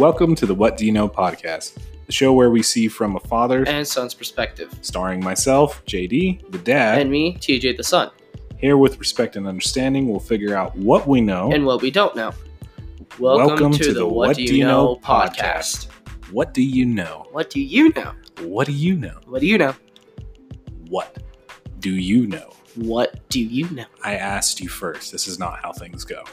Welcome to the What Do You Know podcast, the show where we see from a father, and son's perspective. starring myself, JD, the dad. And me, TJ the son. Here, with respect and understanding, we'll figure out what we know. And what we don't know. Welcome, to, the What, Do You Know podcast. what do you know? What do you know? What do you know? What do you know? What do you know? What do you know? I asked you first. This is not how things go.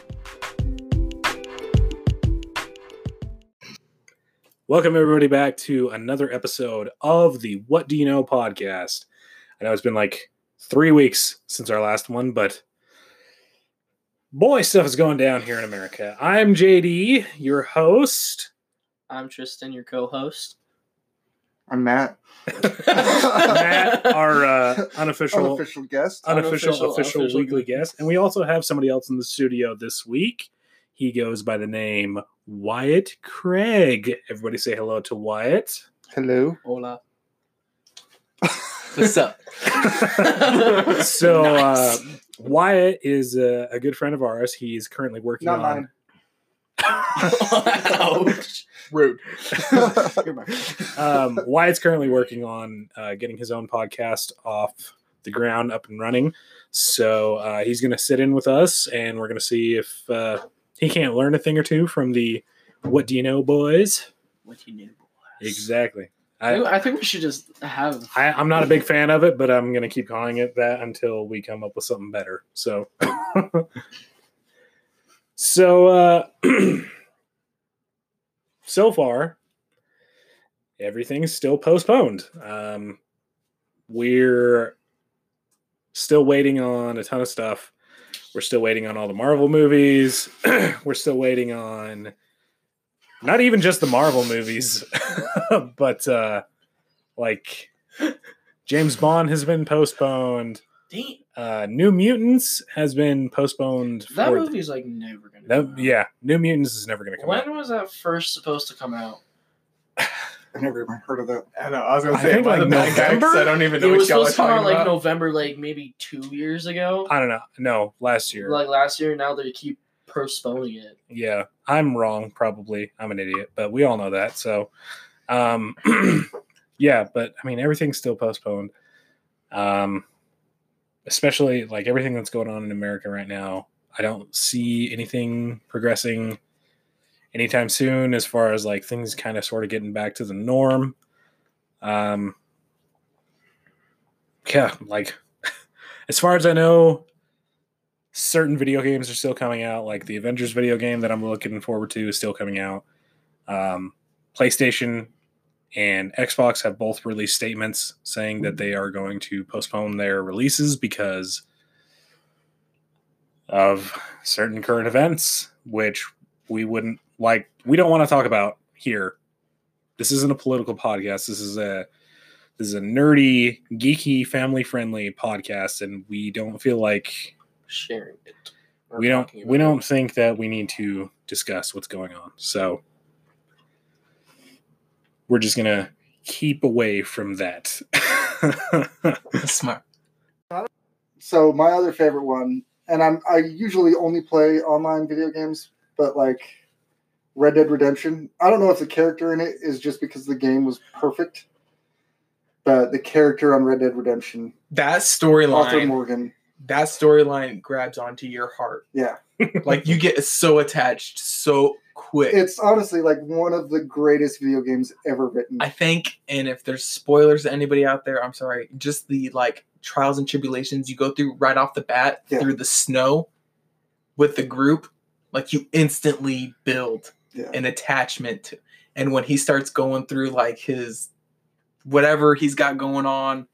Welcome, everybody, back to another episode of the What Do You Know podcast. I know it's been like three weeks since our last one, but boy, stuff is going down here in America. I'm JD, your host. I'm Tristan, your co-host. I'm Matt, Matt, our uh, unofficial, unofficial guest. unofficial, Unofficial, official unofficial weekly guest. And we also have somebody else in the studio this week. He goes by the name Wyatt Craig. Everybody say hello to Wyatt. Hello. Hola. What's up? so Nice. uh, Wyatt is a, a good friend of ours. He's currently working Not on. mine. Ouch. Rude. You're um, Wyatt's currently working on uh, getting his own podcast off the ground, up and running. So uh, he's going to sit in with us, and we're going to see if uh, he can't learn a thing or two from the "What Do You Know" boys. What do you know? Boys? Exactly. I, I, I think we should just have. I, I'm not a big fan of it, but I'm going to keep calling it that until we come up with something better. So, so, uh, so far, everything's still postponed. Um, we're still waiting on a ton of stuff. We're still waiting on all the Marvel movies. we're still waiting on not even just the Marvel movies, but uh, like James Bond has been postponed. Damn, Uh, New Mutants has been postponed. that for movie's like never gonna. that- come out. yeah, New Mutants is never going to come When out. was that first supposed to come out? I never even heard of that. I know. I was gonna I say think, I like, the bad November? I don't even know It what was y'all are supposed to come talking out like about. November, like maybe two years ago. I don't know. No, last year. Like last year, now they keep postponing it. yeah, I'm wrong. Probably, I'm an idiot, but we all know that. So, um, yeah, but I mean, everything's still postponed. Um, especially like everything that's going on in America right now. I don't see anything progressing anytime soon as far as like things kind of sort of getting back to the norm. Um, yeah, like as far as I know, certain video games are still coming out. Like the Avengers video game that I'm looking forward to is still coming out. Um, PlayStation and Xbox have both released statements saying that they are going to postpone their releases because of certain current events, which we wouldn't like. We don't want to talk about here. This isn't a political podcast. This is a this is a nerdy, geeky, family friendly podcast, and we don't feel like Sharing it. we don't we about don't think that we need to discuss what's going on. So we're just gonna keep away from that. Smart. So my other favorite one, and I'm I usually only play online video games, but like Red Dead Redemption. I don't know if the character in it is just because the game was perfect, but the character on Red Dead Redemption, That Arthur storyline, Morgan, that storyline grabs onto your heart. yeah, Like you get so attached so quick. it's honestly like one of the greatest video games ever written. I think, and if there's spoilers to anybody out there, I'm sorry. Just the like trials and tribulations you go through right off the bat Yeah. through the snow with the group, like you instantly build yeah, an attachment to. And when he starts going through like his whatever he's got going on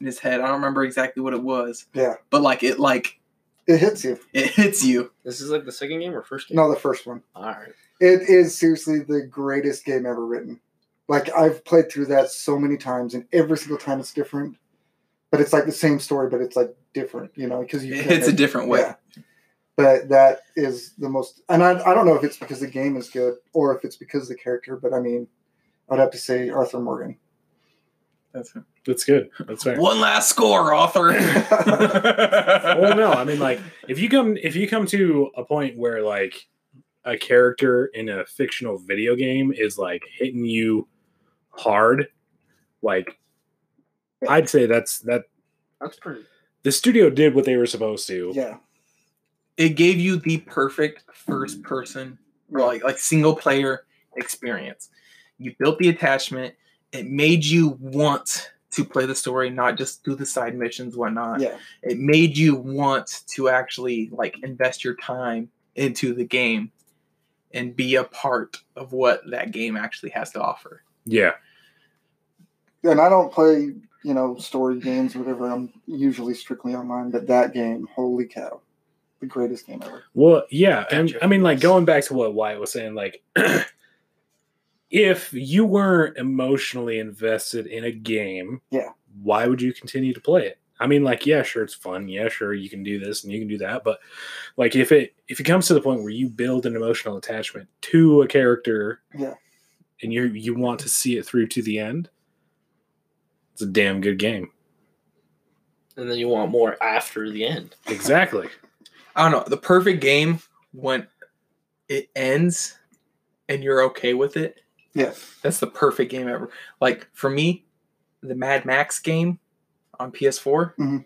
in his head, I don't remember exactly what it was, yeah, but like it like it hits you. it hits you. This is like the second game or first game? No, the first one. All right. It is seriously the greatest game ever written. Like I've played through that so many times, and every single time it's different. But it's like the same story, but it's like different, you know, because you It a different way. Yeah. But that is the most, and I, I don't know if it's because the game is good or if it's because of the character, but I mean, I'd have to say Arthur Morgan. That's it. That's good. That's fair. One last score, Arthur. well, no, I mean, like, if you come if you come to a point where like a character in a fictional video game is like hitting you hard, like I'd say that's that That's pretty. the studio did what they were supposed to. Yeah. It gave you the perfect first person like like single player experience. You built the attachment. It made you want to play the story, not just do the side missions, whatnot. Yeah. It made you want to actually like invest your time into the game and be a part of what that game actually has to offer. Yeah. And I don't play, you know, story games or whatever. I'm usually strictly online, but that game, holy cow. The greatest game ever. Well, yeah, and I mean, like going back to what Wyatt was saying, like if you weren't emotionally invested in a game, Yeah. why would you continue to play it? I mean, like, yeah, sure, it's fun. Yeah, sure, you can do this and you can do that, but like, if it if it comes to the point where you build an emotional attachment to a character, Yeah. and you you want to see it through to the end, it's a damn good game. And then you want more after the end. Exactly. I don't know. The perfect game when it ends and you're okay with it. Yeah. That's the perfect game ever. Like for me, the Mad Max game on PS4, Mhm.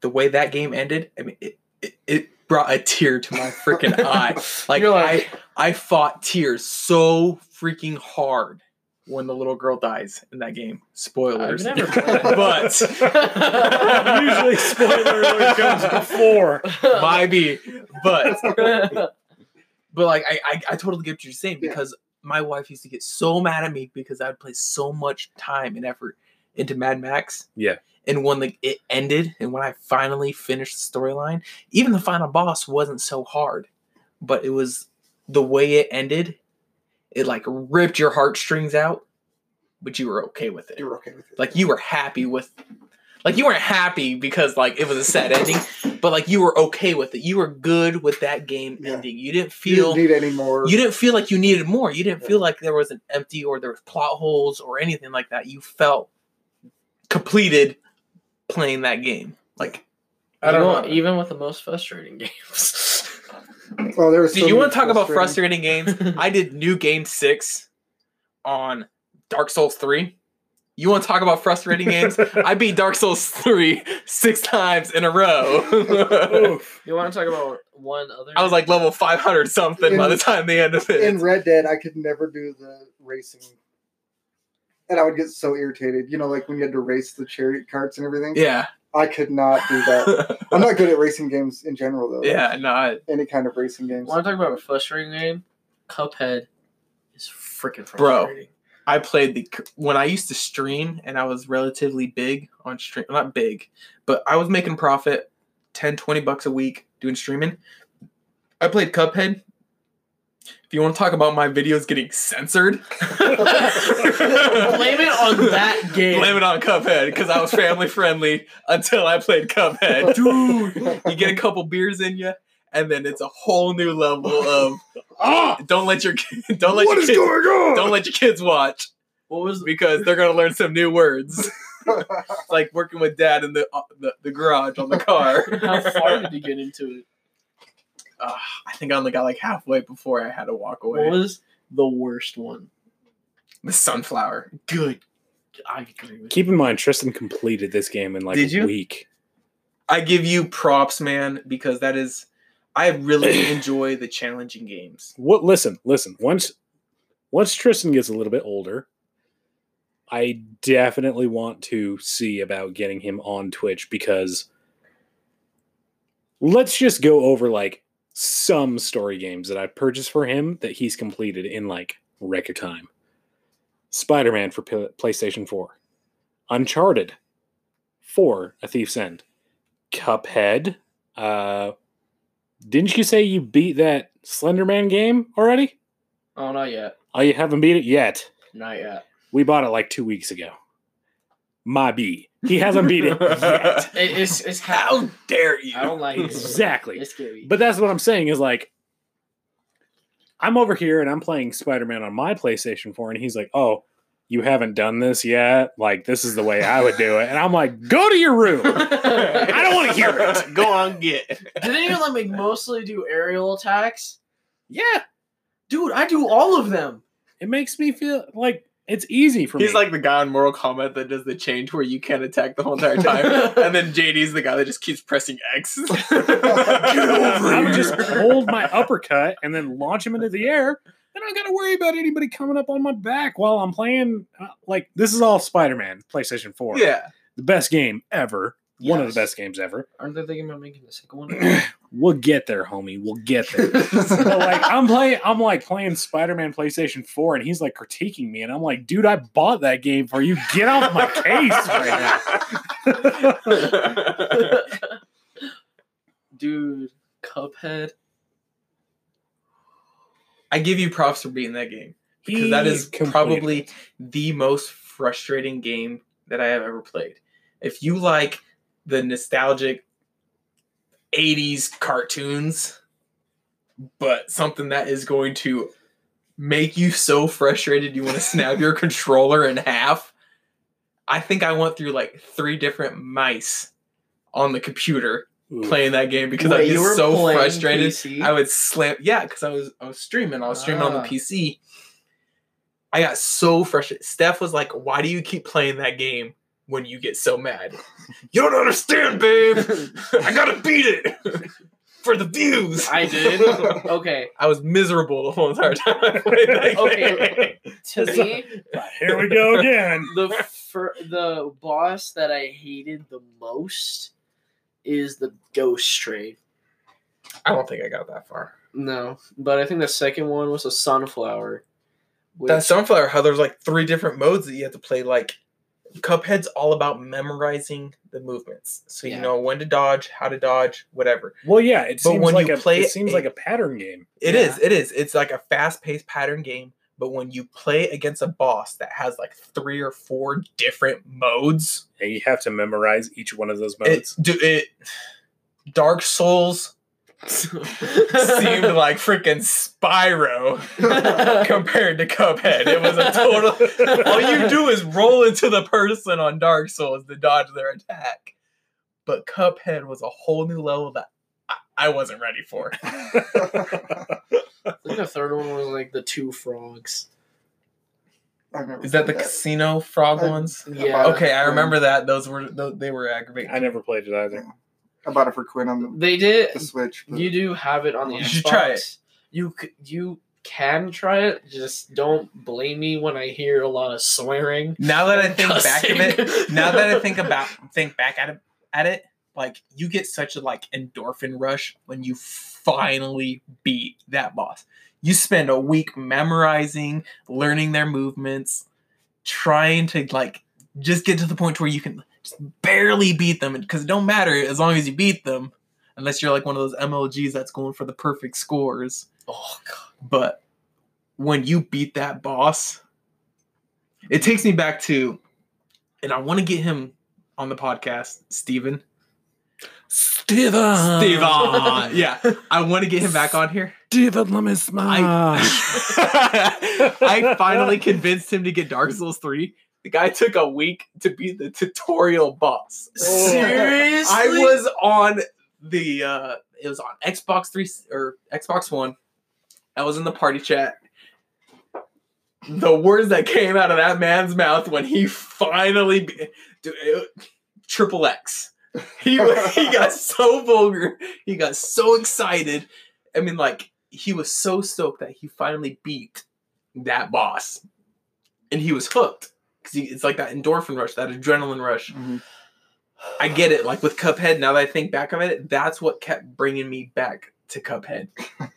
the way that game ended, I mean, it, it, it brought a tear to my freaking eye. Like, like- I, I fought tears so freaking hard when the little girl dies in that game. Spoilers. I've never but Usually, spoiler alert comes before. might be, but but like I, I I totally get what you're saying Yeah. because my wife used to get so mad at me because I would play so much time and effort into Mad Max. Yeah. And when like it ended and when I finally finished the storyline, even the final boss wasn't so hard, but it was the way it ended. It like ripped your heartstrings out, but you were okay with it. You were okay with it. Like you were happy with like you weren't happy because like it was a sad ending, but like you were okay with it. You were good with that game Yeah. ending. You didn't you feel didn't need any more. you didn't feel like you needed more. You didn't Yeah. feel like there was an empty or there was plot holes or anything like that. You felt completed playing that game. Like I don't know. Even with the most frustrating games. Well, there was Do so you want to talk about frustrating- frustrating games? I did new game six on Dark Souls 3. You want to talk about frustrating games? I beat Dark Souls 3 six times in a row. You want to talk about one other? I was like level 500 something by the time the end of it. In Red Dead, I could never do the racing. And I would get so irritated. You know, like when you had to race the chariot carts and everything. yeah. I could not do that. I'm not good at racing games in general, though. yeah, no. I- Any kind of racing games. Want to talk about a frustrating game? Cuphead is freaking Bro. I played the when I used to stream and I was relatively big on stream not big, but I was making profit 10 20 bucks a week doing streaming. I played Cuphead. If you want to talk about my videos getting censored, blame it on that game. Blame it on Cuphead because I was family friendly until I played Cuphead. Dude, you get a couple beers in you, and then it's a whole new level of Ah! don't let your don't let What your is kids, going on? don't let your kids watch What was because they're gonna learn some new words. Like working with dad in the, uh, the the garage on the car. how far did you get into it? Uh, I think I only got like halfway before I had to walk away. What was the worst one? The sunflower. Good. I agree with Keep in mind, Tristan completed this game in like Did a you? week. I give you props, man, because that is I really enjoy the challenging games. What? Listen, listen. Once, once Tristan gets a little bit older, I definitely want to see about getting him on Twitch because let's just go over like some story games that I purchased for him that he's completed in like record time. Spider Man for P- PlayStation 4, Uncharted 4, A Thief's End, Cuphead. Uh, didn't you say you beat that Slenderman game already? Oh, not yet. Oh, you haven't beat it yet. Not yet. We bought it like two weeks ago. My B. He hasn't beat it yet. It, it's it's How dare you? I don't like it. Exactly. It's scary. But that's what I'm saying is like, I'm over here and I'm playing Spider Man on my PlayStation 4, and he's like, oh, you haven't done this yet? Like, this is the way I would do it. And I'm like, go to your room. I don't want to hear it. Go on, get. Didn't you me mostly do aerial attacks? Yeah, Dude, I do all of them. it makes me feel like it's easy for He's me. He's like the guy on Mortal Kombat that does the change where you can't attack the whole entire time, and then JD's the guy that just keeps pressing X. Get over I would here. just hold my uppercut and then launch him into the air. Then I don't got to worry about anybody coming up on my back while I'm playing. Uh, like this is all Spider-Man, PlayStation Four. Yeah. the best game ever. One of the best games ever. Aren't they thinking about making the second one? we'll get there, homie. We'll get there. But like I'm playing, I'm like playing Spider-Man PlayStation 4, and he's like critiquing me, and I'm like, dude, I bought that game for you. Get off my case right now. Dude, Cuphead. I give you props for beating that game because that is completed probably the most frustrating game that I have ever played. If you like the nostalgic 80s cartoons, but something that is going to make you so frustrated you want to snap your controller in half. I think I went through like three different mice on the computer Ooh. playing that game because I Wait, you was were so frustrated. PC? I would slam, yeah, because I was I was streaming. I was streaming on the Ah. PC. I got so frustrated. Steph was like, "Why do you keep playing that game when you get so mad? You don't understand, babe. I gotta beat it for the views." I did. Okay, I was miserable the whole entire time I played that Okay. game. to me, Here we go again. the fir- the boss that I hated the most is the Ghost Train. I don't think I got that far. No, but I think the second one was a Sunflower. Which, That Sunflower, how there's like three different modes that you have to play. Like Cuphead's all about memorizing the movements, so you Yeah. know when to dodge, how to dodge, whatever. Well, yeah, it But seems when like you a play it it seems in- like a pattern game. It Yeah. is. It is. It's like a fast-paced pattern game, but when you play against a boss that has like three or four different modes, And you have to memorize each one of those it modes. do it. Dark Souls seemed like freaking Spyro compared to Cuphead. It was a total. All you do is roll into the person on Dark Souls to dodge their attack. But Cuphead was a whole new level that I, I wasn't ready for. I think the third one was like the two frogs. I've Is that the played casino frog I- ones? Yeah. Okay, I remember that. Those were tho- they were aggravating. I never played it either. I bought it for Quinn on the, They did. the Switch. but- You do have it on the You Xbox. should try it. You you can try it. Just don't blame me when I hear a lot of swearing. Now that I think back of it, now that I think about think back at it, at it, like you get such a like endorphin rush when you finally beat that boss. You spend a week memorizing, learning their movements, trying to like just get to the point where you can just barely beat them because it don't matter as long as you beat them, unless you're like one of those MLGs that's going for the perfect scores. oh god. But when you beat that boss, it takes me back to, and I want to get him on the podcast, Steven. Steven. Steven. yeah, I want to get him back on here. Steven, let me smile. I finally convinced him to get Dark Souls 3. The guy took a week to beat the tutorial boss. Seriously? I was on the uh it was on Xbox 3 or Xbox 1. I was in the party chat. The words that came out of that man's mouth when he finally be- dude, it- triple X. He he got so vulgar. He got so excited. I mean like he was so stoked that he finally beat that boss. And he was hooked cuz it's like that endorphin rush, that adrenaline rush. Mhm. I get it. Like with Cuphead, now that I think back of it, that's what kept bringing me back to Cuphead.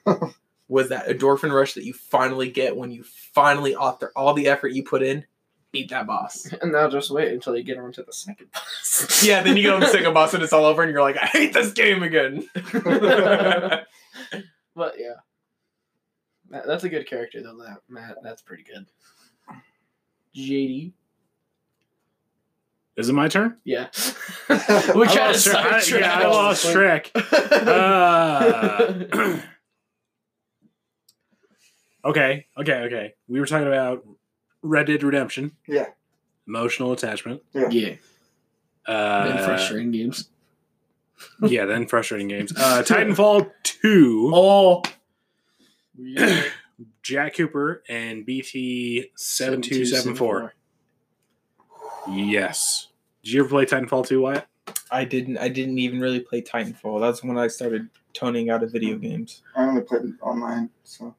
was that endorphin rush that you finally get when you finally, after all the effort you put in, beat that boss. And now just wait until you get onto the second boss. yeah, then you go to the second boss and it's all over, and you're like, I hate this game again. But yeah. That's a good character though, that Matt. That's pretty good. JD. Is it my turn? Yeah. I we kind of lost track. I- yeah, I lost track. Uh, okay, okay, okay. We were talking about Red Dead Redemption, Yeah. emotional attachment. yeah. Uh, Then frustrating games. yeah, then frustrating games. Uh, Titanfall 2. Oh. Really? Jack Cooper and BT seven two seven four. Yes. Did you ever play Titanfall two, Wyatt? I didn't. I didn't even really play Titanfall. That's when I started toning out of video games. I only played it online, so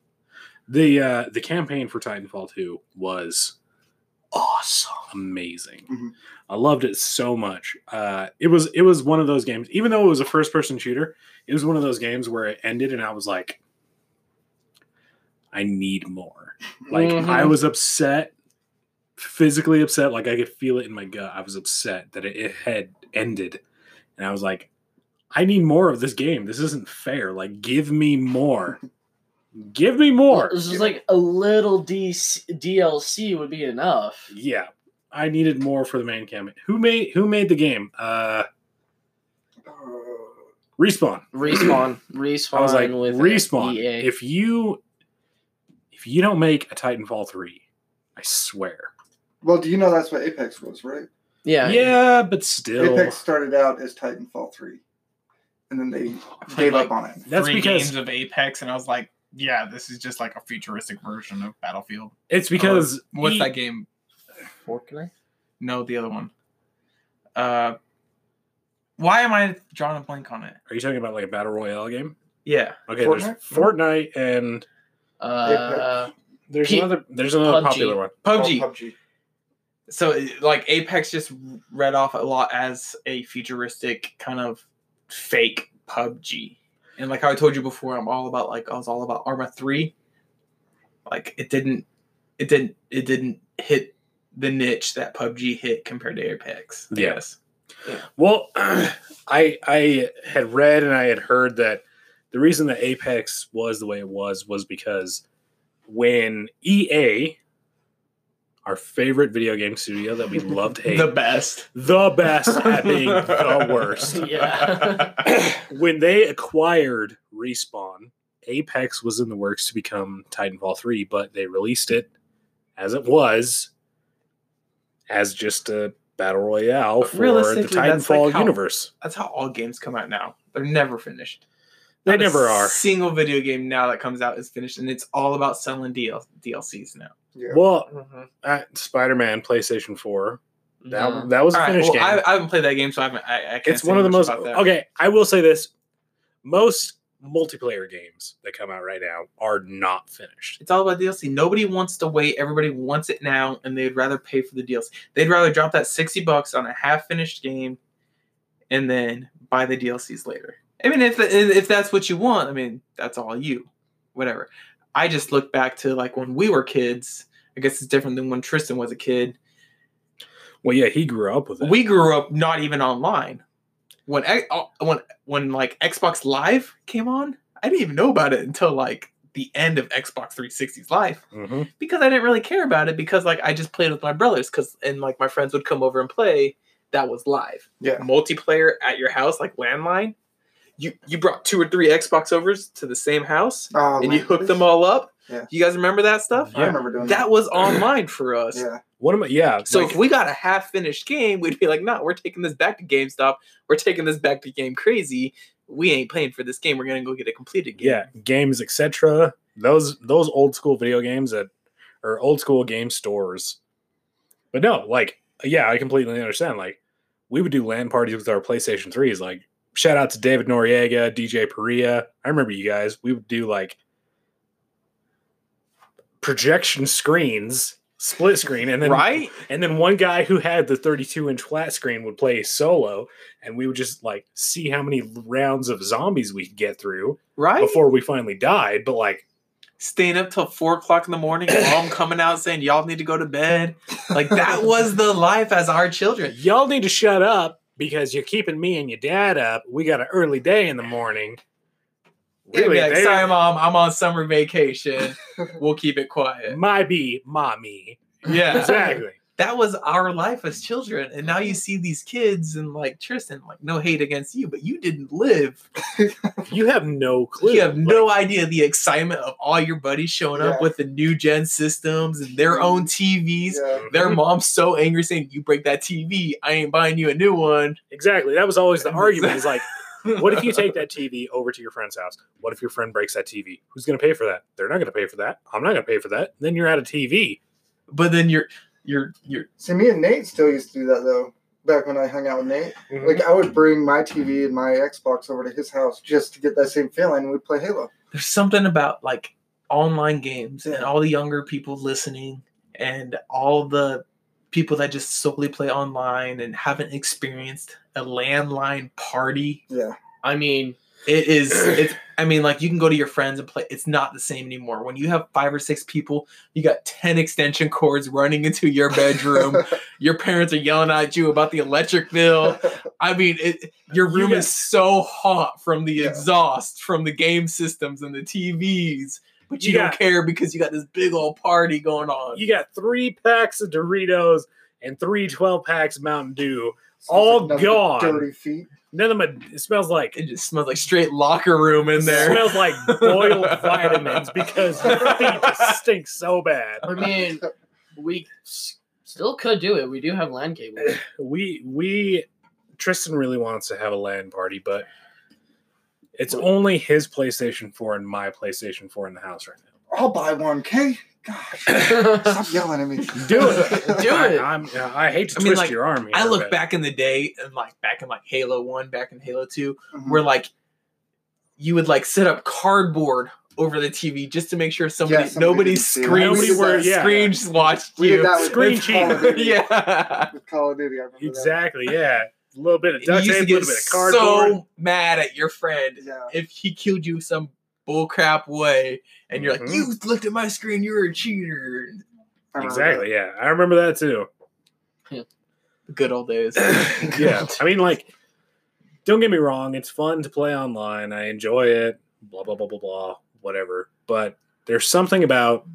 The uh the campaign for Titanfall two was Awesome. amazing. Mhm. I loved it so much. Uh, it was it was one of those games. Even though it was a first person shooter, it was one of those games where it ended, and I was like, I need more. Like Mhm. I was upset, physically upset. Like I could feel it in my gut. I was upset that it, it had ended, and I was like, I need more of this game. This isn't fair. Like, give me more. Give me more. This is like a little DC, DLC would be enough. Yeah, I needed more for the main campaign. Who made Who made the game? Uh, uh, Respawn, Respawn. respawn. I was like, with Respawn. EA. If you if you don't make a Titanfall three, I swear. Well, do you know that's what Apex was, right? yeah, Yeah, but still, Apex started out as Titanfall three, and then they gave like, up on it. that's Three because games of Apex, and I was like, yeah, this is just like a futuristic version of Battlefield. it's because What's E- that game? Fortnite. No, the other one. Uh, why am I drawing a blank on it? Are you talking about like a battle royale game? Yeah, Okay, Fortnite? there's Fortnite and Uh, there's P- another there's another PUBG. popular one. PUBG. Oh, PUBG. So uh, like Apex just read off a lot as a futuristic kind of fake PUBG. And like how I told you before, I'm all about like I was all about Arma 3. Like it didn't it didn't it didn't hit the niche that PUBG hit compared to Apex. I Yeah. guess. Well, I I had read and I had heard that the reason that Apex was the way it was was because when EA, our favorite video game studio that we love to hate, The best. the, best. best at being the worst, yeah. when they acquired Respawn, Apex was in the works to become Titanfall 3, but they released it as it was as just a battle royale for the realistically, that's like Titanfall how- universe. That's how all games come out now. They're never finished. They Not a never are. Single video game now that comes out is finished, and it's all about selling DL- DLCs now. Yeah. Well, at Spider-Man PlayStation 4, that Mhm. that was a All right, finished well, I, game. I haven't played that game, so I haven't. I, I can't it's say one of the most okay. I will say this: most multiplayer games that come out right now are not finished. It's all about DLC. Nobody wants to wait. Everybody wants it now, and they'd rather pay for the DLC. They'd rather drop that sixty bucks on a half-finished game, and then buy the DLCs later. I mean, if if that's what you want, I mean, that's all you. Whatever. I just look back to like when we were kids. I guess it's different than when Tristan was a kid. Well, yeah, he grew up with it. We grew up not even online. When uh, when when like Xbox Live came on, I didn't even know about it until like the end of Xbox 360's life Mhm. because I didn't really care about it because like I just played with my brothers because and like my friends would come over and play. That was live. Yeah. Multiplayer at your house, like landline. You you brought two or three Xbox overs to the same house Uh, and you hooked them all up. Yeah. You guys remember that stuff? I remember doing That was online for us. Yeah. One of my yeah. So like, if we got a half finished game, we'd be like, no, we're taking this back to GameStop. We're taking this back to Game Crazy. We ain't playing for this game. We're gonna go get a completed game. yeah, games etc. Those those old school video games that or old school game stores. But no, like yeah, I completely understand. Like we would do LAN parties with our PlayStation 3s. Like shout out to David Noriega, DJ Perea. I remember you guys. We would do like projection screens, split screen, and then right? and then one guy who had the 32 inch flat screen would play solo, and we would just like see how many rounds of zombies we could get through Right? before we finally died. But like, Staying up till four o'clock in the morning, mom coming out saying y'all need to go to bed. Like that was the life as our children. y'all need to shut up because you're keeping me and your dad up. We got an early day in the morning. They'd like, sorry, mom, I'm on summer vacation. We'll keep it quiet. my be mommy. Yeah, Exactly. That was our life as children. And now you mm-hmm. see these kids and like Tristan, like no hate against you, but you didn't live. you have no clue. You have no idea the excitement of all your buddies showing up with the new gen systems and their mm-hmm. own TVs. Yeah. Their mom's so angry saying, You break that TV, I ain't buying you a new one. Exactly. That was always the argument. Is like What if you take that TV over to your friend's house? What if your friend breaks that TV? Who's going to pay for that? They're not going to pay for that. I'm not going to pay for that. Then you're out of TV. But then you're you're you're See, me and Nate still used to do that though. Back when I hung out with Nate, mm-hmm. like I would bring my TV and my Xbox over to his house just to get that same feeling, and we'd play Halo. there's something about like online games and all the younger people listening and all the people that just solely play online and haven't experienced a landline party. Yeah, I mean, It is it's I mean like you can go to your friends and play it's not the same anymore. When you have 5 or 6 people, you got 10 extension cords running into your bedroom. your parents are yelling at you about the electric bill. I mean, it, your room got- is so hot from the Yeah. exhaust, from the game systems and the TVs, but you, You don't care because you got this big old party going on. You got three packs of Doritos and three 12 packs of Mountain Dew. Smells All like gone. Dirty feet. None of them, it smells like it just smells like straight locker room in It there. smells like boiled vitamins because your feet just stink so bad. I mean, we still could do it. We do have land cable. We we Tristan really wants to have a land party, but it's only his PlayStation 4 and my PlayStation 4 in the house right now. I'll buy one, K. Gosh, stop yelling at me. Do it. Do I, it. I'm, I hate to I mean, twist like, your arm here. I look but back in the day and like back in like Halo 1, back in Halo 2, Mhm. where like you would like set up cardboard over the TV just to make sure somebody, Yeah, somebody nobody didn't see it. screens Nobody were- yeah. screens watched We you. did that with Screen with Call of Duty. yeah. With Call of Duty, I remember that. Exactly, yeah. A little bit of duct tape, a little bit of cardboard. so mad at your friend Yeah. if he killed you some bullcrap way, and you're Mhm. like, "You looked at my screen, You're a cheater." Exactly, yeah. I remember that too. Good old days. yeah. I mean, like, don't get me wrong, it's fun to play online. I enjoy it, blah, blah, blah, blah, blah, whatever. But there's something about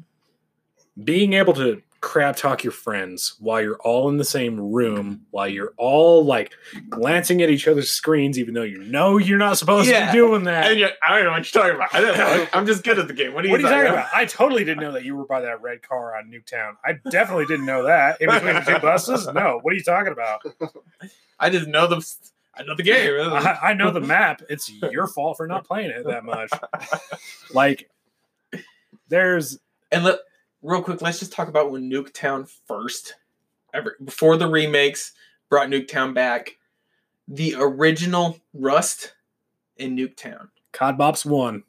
being able to crap talk your friends while you're all in the same room, while you're all like glancing at each other's screens, even though you know you're not supposed Yeah. to be doing that. And I don't know what you're talking about. I don't know. I'm just good at the game. What are you, What are you talking about? I totally didn't know that you were by that red car on Nuketown. I definitely didn't know that. In between the two buses? No. What are you talking about? I just know the. I know the game. I, I know the map. It's your fault for not playing it that much. Like, there's And let real quick, let's just talk about when Nuketown first, ever before the remakes brought Nuketown back. The original Rust in Nuketown. COD Bops one.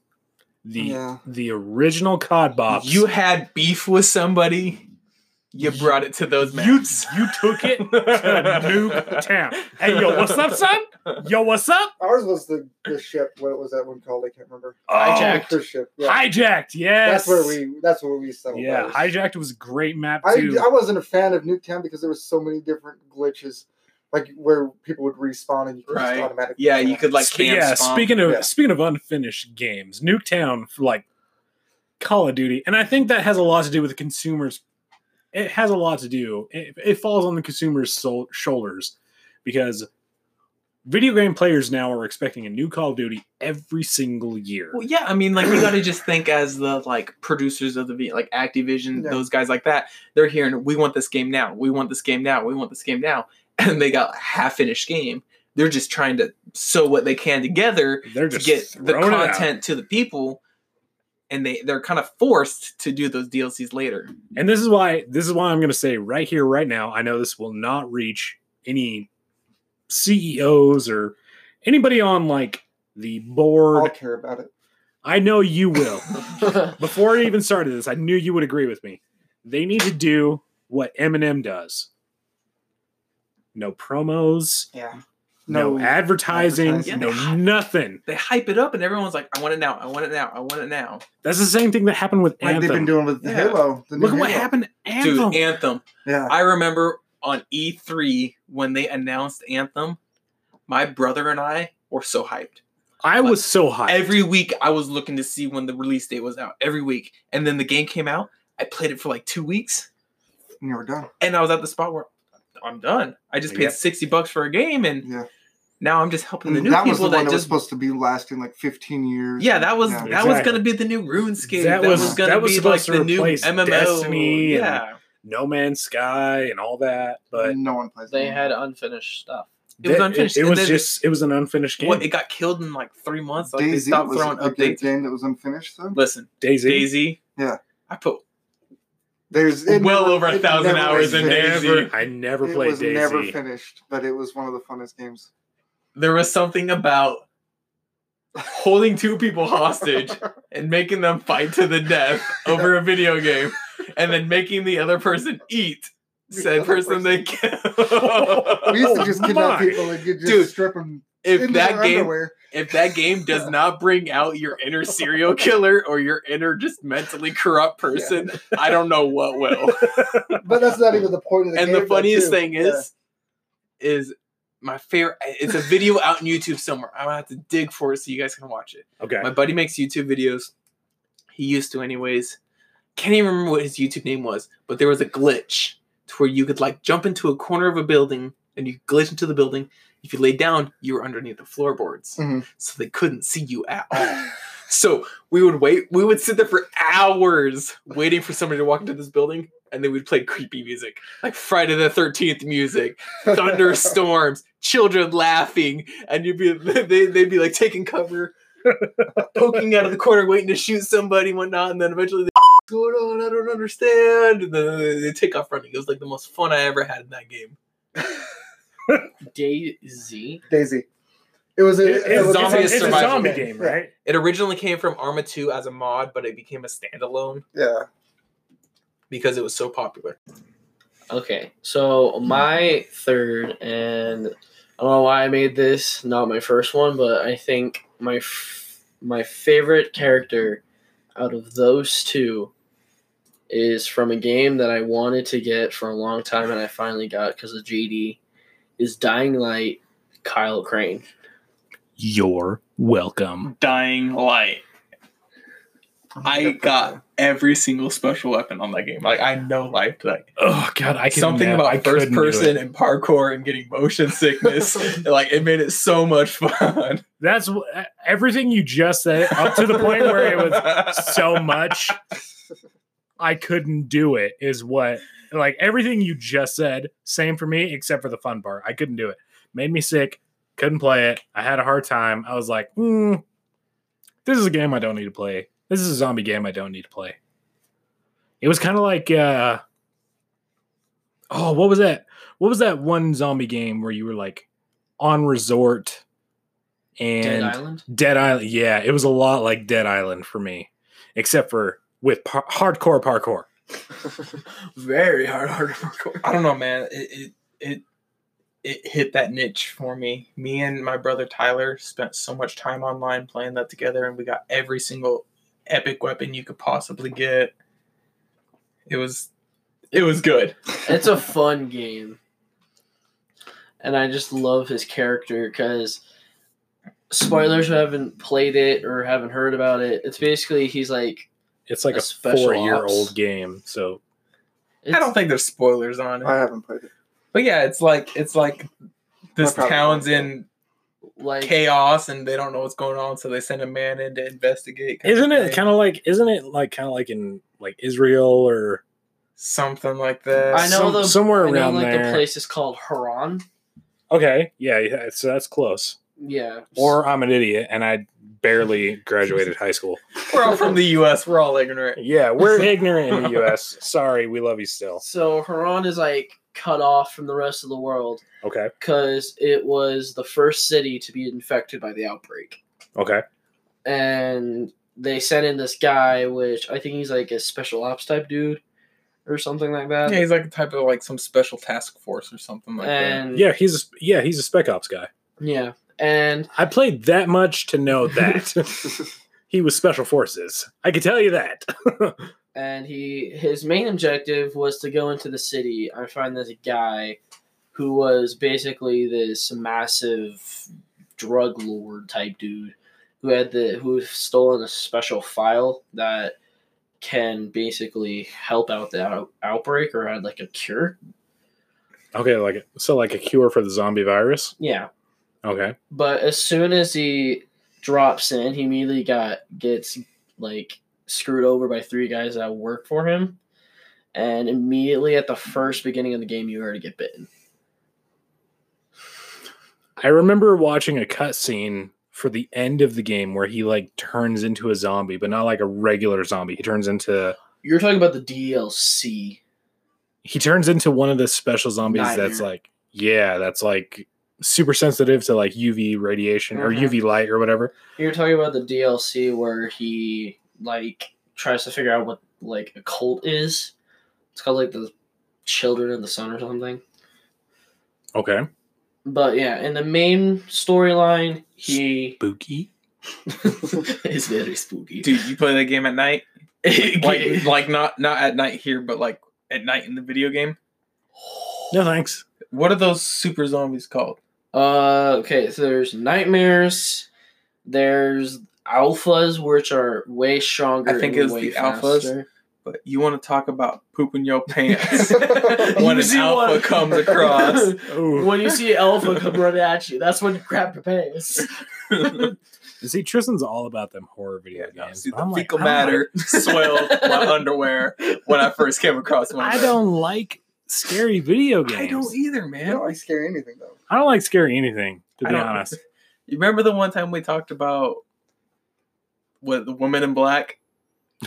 The Yeah. the original COD Bops. You had beef with somebody. You brought it to those you, maps. you took it to Nuketown. Hey, yo, what's up, son? Yo, what's up? Ours was the, the ship. What was that one called? I can't remember. Oh, Hijacked. The ship. Yeah. Hijacked. Yes. That's where we. That's where we settled. Yeah, those. Hijacked was a great map I, too. I wasn't a fan of Nuketown because there was so many different glitches, like where people would respawn and you could Right. just automatically. Yeah, you could like camp yeah, spawn. speaking of Yeah. speaking of unfinished games, Nuketown for like Call of Duty, and I think that has a lot to do with the consumers. It has a lot to do. It, it falls on the consumers' soul, shoulders because video game players now are expecting a new Call of Duty every single year. Well, yeah, I mean, like you got to just think as the like producers of the like Activision, Yeah. those guys like that. They're hearing, we want this game now. We want this game now. We want this game now, and they got a half finished game. They're just trying to sew what they can together They're to get the throwing it out. content to the people, and they they're kind of forced to do those DLCs later. And this is why this is why I'm going to say right here, right now. I know this will not reach any CEOs or anybody on like the board. I'll care about it. I know you will. Before I even started this, I knew you would agree with me. They need to do what Eminem does. No promos, Yeah. No, advertising, advertising. no nothing. They hype it up, and everyone's like, "I want it now! I want it now! I want it now!" That's the same thing that happened with Like they've been doing with the Yeah. Halo. The Look at what happened to Anthem. Dude, Anthem. Yeah. I remember on E3 when they announced Anthem, my brother and I were so hyped. I was so hyped. Every week I was looking to see when the release date was out. Every week. And then the game came out. I played it for like two weeks. And You were done. And I was at the spot where I'm done. I just paid Yep. 60 bucks for a game and Yeah. Now I'm just helping the new that was people the one that that was just supposed to be lasting like 15 years. Yeah, that was Yeah. that was gonna be the new RuneScape. That That, was- was, gonna be like the new replace MMO. Destiny and- yeah. No Man's Sky and all that, but no one plays. they that. had unfinished stuff. It was unfinished. It, and was then just it was an unfinished game. What it got killed in like three months. Like they DayZ stopped throwing a good updates. game that was unfinished though. Listen, DayZ. DayZ. Yeah. I put There's it Well never- over a thousand hours in finished. DayZ. Never, I never It played was DayZ. never finished, but it was one of the funnest games. There was something about holding two people hostage and making them fight to the death over a video game, and then making the other person eat The said other person they person. killed. We used to just kidnap people and just Dude, strip them if that game underwear. if that game does not bring out your inner serial killer or your inner just mentally corrupt person, I don't know what will. But that's not even the point of the and game. the funniest thing Yeah. is, is my favorite. It's a video out on YouTube somewhere. I'm gonna have to dig for it so you guys can watch it. Okay. My buddy makes YouTube videos. He used to, anyways. Can't even remember what his YouTube name was, but there was a glitch to where you could like jump into a corner of a building and you glitch into the building. If you lay down, you were underneath the floorboards, Mhm. so they couldn't see you at all. so we would wait. We would sit there for hours waiting for somebody to walk into this building, and then we'd play creepy music like Friday the Thirteenth music, thunderstorms, children laughing, and you'd be they, they'd be like taking cover, poking out of the corner, waiting to shoot somebody, and whatnot, and then eventually they "What's going on? I don't understand. And then they- they take off running. It was like the most fun I ever had in that game. DayZ. DayZ. It was a, It- it it's, was zombie a, it's a survival zombie game. game, right? It originally came from Arma 2 as a mod, but it became a standalone Yeah. Because it was so popular. Okay, so my third, and I don't know why I made this not my first one, but I think my f- my favorite character out of those two is from a game that I wanted to get for a long time, and I finally got because of JD. Is Dying Light Kyle Crane? You're welcome. Dying Light. I got every single special weapon on that game. Like I know life like Oh god, I something never- about I first person and parkour and getting motion sickness. like it made it so much fun. That's everything you just said up to the point where it was so much I couldn't do it is what like everything you just said, same for me, except for the fun part. I couldn't do it. Made me sick, couldn't play it. I had a hard time. I was like, hmm, this is a game I don't need to play. This is a zombie game I don't need to play. It was kind of like uh oh, what was that? What was that one zombie game where you were like on resort and Dead Island. Dead Island. Yeah, it was a lot like Dead Island for me, except for with par- hardcore parkour. Very hard, hard parkour. I don't know, man. It, it it it hit that niche for me. Me and my brother Tyler spent so much time online playing that together, and we got every single epic weapon you could possibly get. It was it was good. it's a fun game and i just love his character because spoilers who haven't played it or haven't heard about it it's basically he's like It's like A a, four-year-old game. So it's, I don't think there's spoilers on it, I haven't played it. but yeah, it's like it's like this probably town's won't. in like chaos and they don't know what's going on, so they send a man in to investigate. isn't it kind of like? Isn't it like kind of like in like Israel or something like that? i know some- the somewhere I know, around like there. the place is called Harran okay? Yeah, yeah. So that's close. yeah Or I'm an idiot and I barely graduated high school. We're all from the U.S. We're all ignorant. Yeah, we're ignorant in the U.S. Sorry, we love you still. so Harran is like cut off from the rest of the world Okay, because it was the first city to be infected by the outbreak okay. and they sent in this guy, which I think he's like a special ops type dude or something like that. Yeah, he's like a type of like some special task force or something like that. Yeah, he's a, yeah he's a spec ops guy. yeah, and I played that much to know that he was special forces. I can tell you that. and he his main objective was to go into the city and find this guy who was basically this massive drug lord type dude who had the who stolen a special file that can basically help out the out- outbreak or had like a cure. okay, like so like a cure for the zombie virus. Yeah, Okay. but as soon as he drops in, he immediately got gets like screwed over by three guys that work for him, and immediately at the first beginning of the game, you already get bitten. I remember watching a cutscene for the end of the game where he like turns into a zombie, but not like a regular zombie. He turns into You're talking about the DLC. he turns into one of the special zombies that's like yeah, that's like super sensitive to like UV radiation or Mhm. UV light or whatever. You're talking about the DLC where he like tries to figure out what like a cult is. It's called like the Children of the Sun or something. Okay. But yeah, in the main storyline, he Spooky. is very spooky. Dude, you play that game at night? Like, like, like not not at night here, but like at night in the video game. No thanks. What are those super zombies called? Uh, okay, so there's nightmares. There's alphas, which are way stronger. I think it's way the alphas. But you want to talk about pooping your pants When when You an alpha one- comes across. When you see an alpha come running at you, that's when you crap your pants. See, Tristan's all about them horror video Yeah, games. see, the I'm fecal I don't matter swelled my underwear when I first came across one. I don't like scary video games. I don't either, man. I don't like scary anything though. I don't like scary anything, to be honest. You remember the one time we talked about what the woman in black?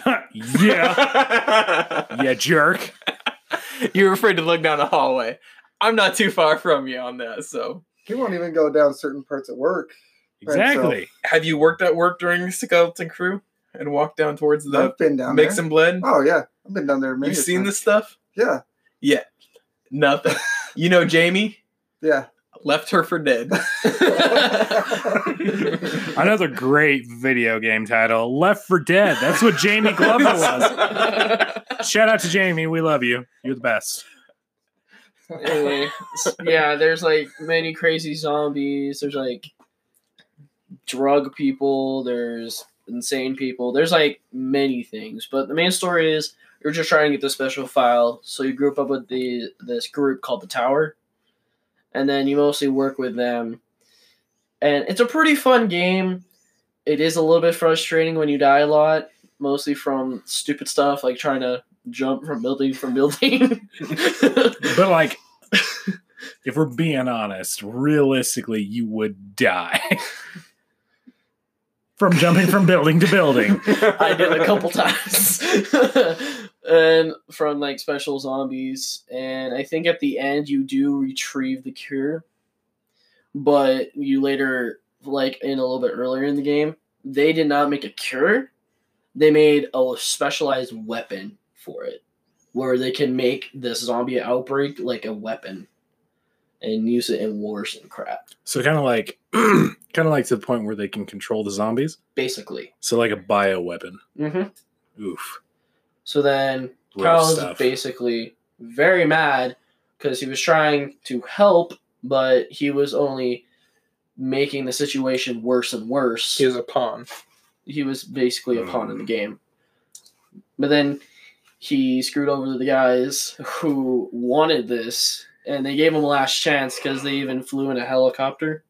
yeah. Yeah, jerk. you were afraid to look down the hallway. I'm not too far from you on that. So, He won't even go down certain parts at work. Exactly. have you worked at work during Skeleton Crew and walked down towards the I've been down mix there. and blend? Oh yeah, I've been down there. Many You've seen time. this stuff? Yeah. Yeah, Nothing. you know, Jamie yeah. Left her for dead. Another great video game title, Left 4 Dead. That's what Jamie Glover was. Shout out to Jamie. We love you. You're the best. anyway, yeah, there's like many crazy zombies. There's like drug people. There's insane people. There's like many things. But the main story is you're just trying to get the special file. So you group up with the this group called the Tower, and then you mostly work with them. And it's a pretty fun game. It is a little bit frustrating when you die a lot, mostly from stupid stuff like trying to jump from building from building. But like, if we're being honest, realistically, you would die from jumping from building to building. I did a couple times. And from like special zombies. And I think at the end you do retrieve the cure. But you later, like in a little bit earlier in the game, they did not make a cure. They made a specialized weapon for it. Where they can make this zombie outbreak like a weapon. And use it in wars and crap. So kind of like, kind of like to the point where they can control the zombies. Basically. So like a bio weapon. Mm-hmm. Oof. So then Rough Kyle's stuff. basically very mad because he was trying to help, but he was only making the situation worse and worse. He was a pawn. He was basically a pawn in Mm. the game. But then he screwed over the guys who wanted this, and they gave him a last chance because they even flew in a helicopter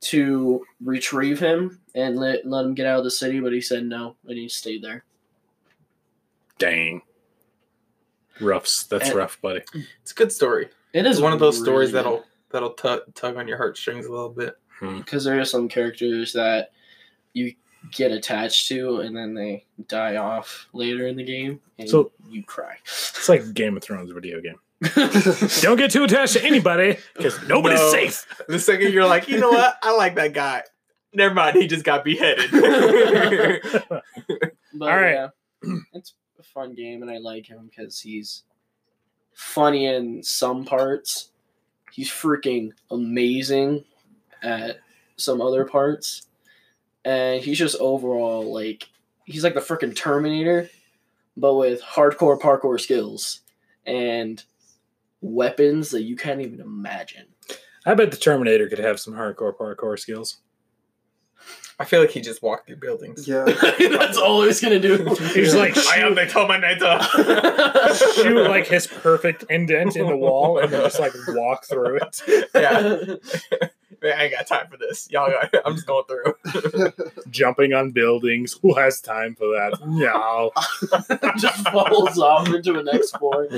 to retrieve him and let, let him get out of the city, but he said no, and he stayed there. Dang. Roughs. That's And- rough, buddy. It's a good story. It is It's one of those stories that'll that'll tug tug on your heartstrings a little bit. Hmm. because there are some characters that you get attached to and then they die off later in the game and So- you cry It's like Game of Thrones video game. Don't get too attached to anybody because nobody's No. safe. The second you're like, you know what, I like that guy. Never mind, he just got beheaded. but All right. yeah it's a fun game and i like him because he's funny in some parts. He's freaking amazing at some other parts. And he's just overall like he's like the freaking terminator but with hardcore parkour skills and weapons that you can't even imagine. I bet the Terminator could have some hardcore parkour skills. I feel like he just walked through buildings. Yeah. that's all he's gonna do He's like, I am the Terminator. Shoot like his perfect indent in the wall and then just like walk through it. yeah, Man, I ain't got time for this. Y'all got. I'm just going through. Jumping on buildings. Who has time for that? No. just falls off into an next floor.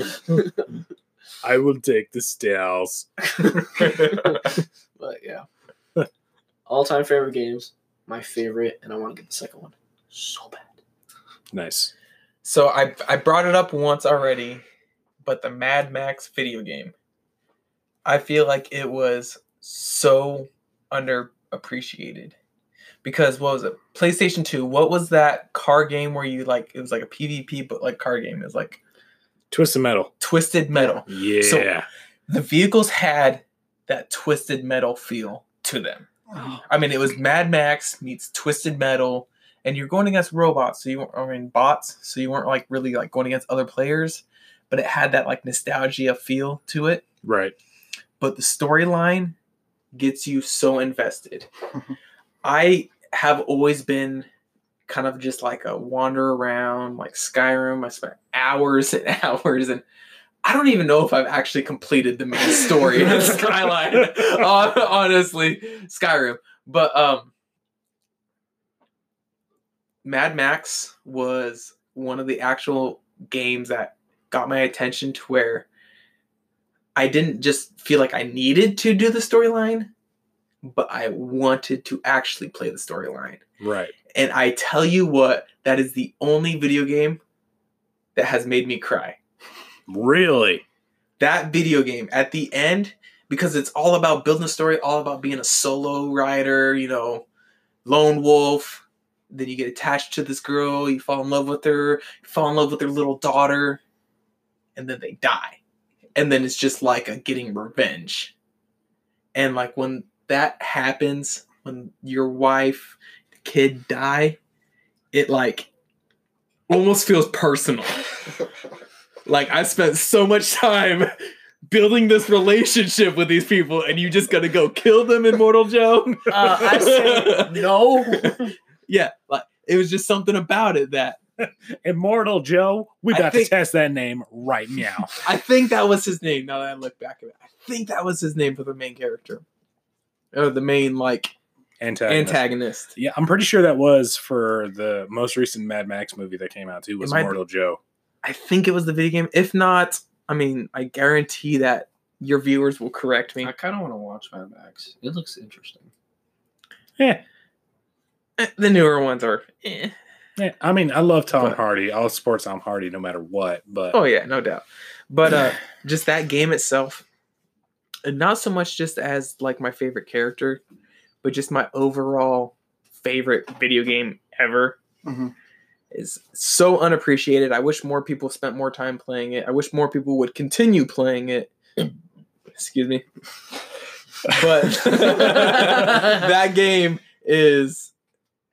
I will take the stairs. But yeah. All time favorite games. My favorite, and I want to get the second one so bad. Nice. so I I brought it up once already, but the Mad Max video game. I feel like it was so underappreciated. Because what was it? PlayStation 2. What was that car game where you like it was like a PvP but like car game. It was like Twisted metal. Twisted Metal. Yeah. So- The vehicles had that Twisted Metal feel to them. I mean, it was Mad Max meets Twisted Metal, and you're going against robots, so you weren't, I mean, bots, so you weren't like really like going against other players, but it had that like nostalgia feel to it. right. But the storyline gets you so invested. I have always been kind of just like a wander around, like Skyrim. I spent hours and hours, and I don't even know if I've actually completed the main story of Skyline. honestly, Skyrim. But um, Mad Max was one of the actual games that got my attention to where I didn't just feel like I needed to do the storyline, but I wanted to actually play the storyline. Right. And I tell you what, that is the only video game that has made me cry. Really? That video game at the end, because it's all about building a story, all about being a solo rider, you know, lone wolf. Then you get attached to this girl, you fall in love with her, you fall in love with her little daughter, and then they die. And then it's just like a getting revenge. And like when that happens, when your wife, the kid die, it like almost feels personal. Like I spent so much time building this relationship with these people, and you just gotta go kill them, Immortal Joe. Uh, I say no. yeah, like it was just something about it that Immortal Joe. We got think- to test that name right now. I think that was his name. Now that I look back at it, I think that was his name for the main character, or the main like Antagonist. antagonist. Yeah, I'm pretty sure that was for the most recent Mad Max movie that came out too. Was might be. Immortal Joe? I think it was the video game. If not, I mean, I guarantee that your viewers will correct me. I kind of want to watch Mad Max. It looks interesting. Yeah. Eh, The newer ones are. Eh. Yeah, I mean, I love Tom But- Hardy. I'll support Tom Hardy no matter what. But Oh yeah, no doubt. But uh just that game itself, and not so much just as like my favorite character, but just my overall favorite video game ever Mhm. Is so unappreciated. I wish more people spent more time playing it. I wish more people would continue playing it. Excuse me. But that game is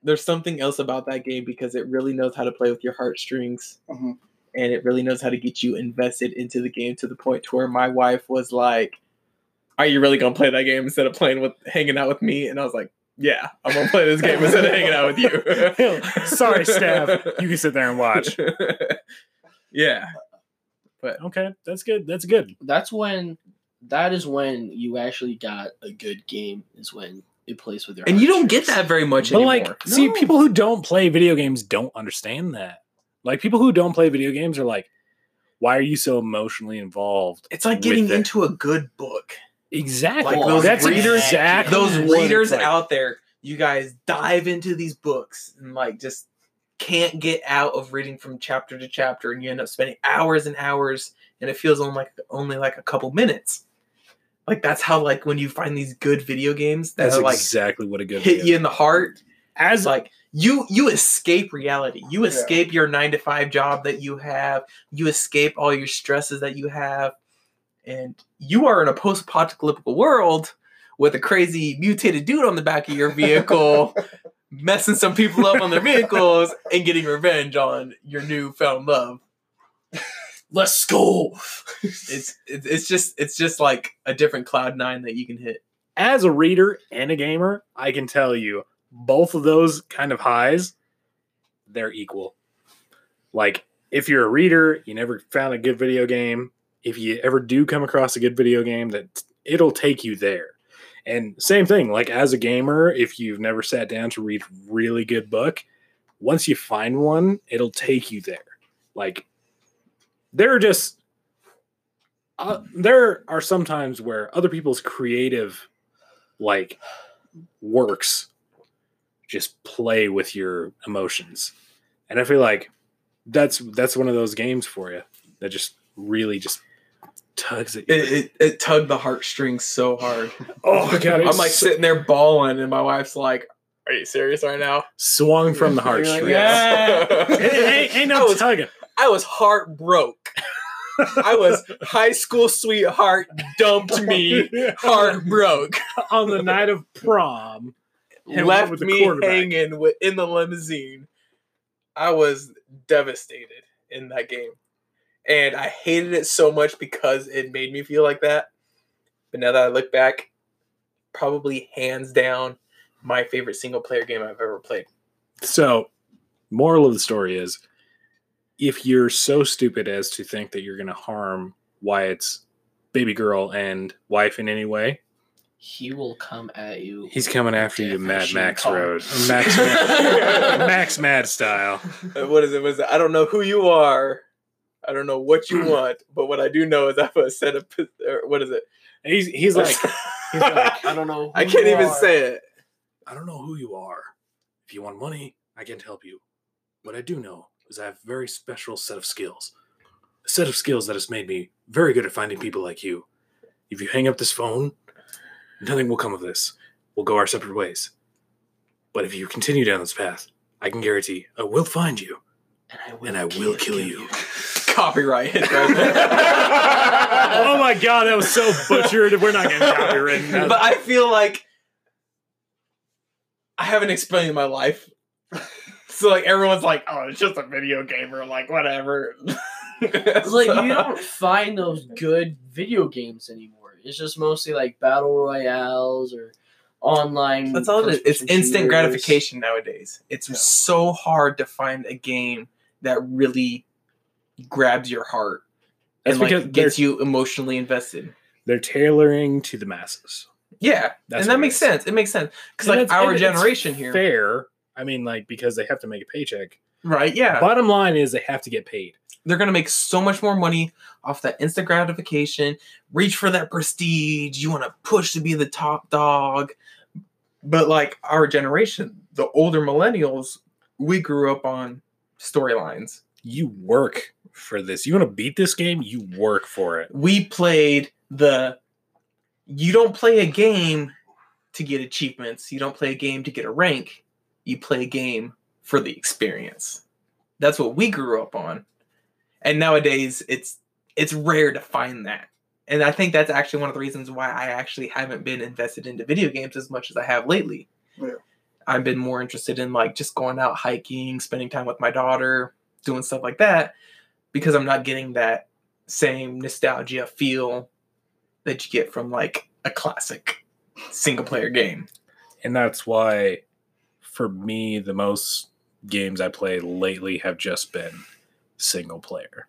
there's something else about that game because it really knows how to play with your heartstrings Mhm. and it really knows how to get you invested into the game to the point to where my wife was like, "Are you really gonna play that game instead of playing with hanging out with me?" And I was like, "Yeah, I'm gonna play this game instead of hanging out with you." Sorry, Steph. You can sit there and watch. yeah, But Okay, that's good. That's good. That's when. That is when you actually got a good game. Is when it plays with your. and you don't get that very much But anymore. like, see, people who don't play video games don't understand that. Like, people who don't play video games are like, "Why are you so emotionally involved?" it's like getting it?" into a good book. Exactly. like those that's readers- exactly those readers like. out there, you guys dive into these books and like just can't get out of reading from chapter to chapter, and you end up spending hours and hours, and it feels only like only like a couple minutes. Like that's how like when you find these good video games that That's are like exactly what a good hit video- you in the heart. as like you you escape reality. You Yeah. escape your nine to five job that you have. You escape all your stresses that you have, and you are in a post-apocalyptic world with a crazy mutated dude on the back of your vehicle, messing some people up on their vehicles and getting revenge on your newfound love. Let's go. It's it's it's just it's just like a different cloud nine that you can hit. as a reader and a gamer, I can tell you both of those kind of highs, they're equal. Like, if you're a reader, you never found a good video game. If you ever do come across a good video game, that it'll take you there. And same thing, like as a gamer, if you've never sat down to read really good book, once you find one, it'll take you there. Like, there are just uh, there are some times where other people's creative like works just play with your emotions and i feel like that's that's one of those games for you that just really just tugs at you It, it, it tugged the heartstrings so hard. oh my god I'm like so- sitting there bawling, and my wife's like, "Are you serious right now?" swung from the You're like, heartstrings yeah. ain't, ain't, ain't I no was- tugging I was heartbroke. I was high school sweetheart dumped me heartbroke. on the night of prom left with me hanging wi- in the limousine. I was devastated in that game. And I hated it so much because it made me feel like that. But now that I look back, probably hands down my favorite single player game I've ever played. So, moral of the story is if you're so stupid as to think that you're going to harm Wyatt's baby girl and wife in any way, He will come at you. he's coming after you, Mad Max call. Road. Max Mad, Max Mad style. What is it? What is it? I don't know who you are. I don't know what you want, but what I do know is I have a set of or what is it? He's, he's like, he's like, I don't know. I can't you even are. say it. I don't know who you are. If you want money, I can't help you. What I do know is I have a very special set of skills. A set of skills that has made me very good at finding people like you. If you hang up this phone, nothing will come of this. We'll go our separate ways. But if you continue down this path, I can guarantee I will find you And I will, and I will kill you. Copyright hit right there. oh my god, that was so butchered. We're not getting copywritten. but I feel like I haven't explained my life. So like everyone's like, oh, it's just a video game or like whatever. It's like you don't find those good video games anymore. It's just mostly like battle royales or online. That's all it is. It's first-person instant gratification nowadays. It's Yeah. so hard to find a game that really grabs your heart That's and like gets you emotionally invested. They're tailoring to the masses. Yeah, That's and that makes sense. It makes sense because like our generation here, Fair. I mean, like, because they have to make a paycheck. right? Yeah, Bottom line is they have to get paid. they're gonna make so much more money off that instant gratification. Reach for that prestige. You want to push to be the top dog, but like our generation, the older millennials, we grew up on storylines. You work for this. You want to beat this game? You work for it. we played the you don't play a game to get achievements you don't play a game to get a rank you play a game for the experience that's what we grew up on and nowadays it's it's rare to find that and i think that's actually one of the reasons why i actually haven't been invested into video games as much as i have lately Yeah. i've been more interested in like just going out hiking spending time with my daughter doing stuff like that because i'm not getting that same nostalgia feel that you get from like a classic single player game. And that's why, for me, the most games I play lately have just been single player.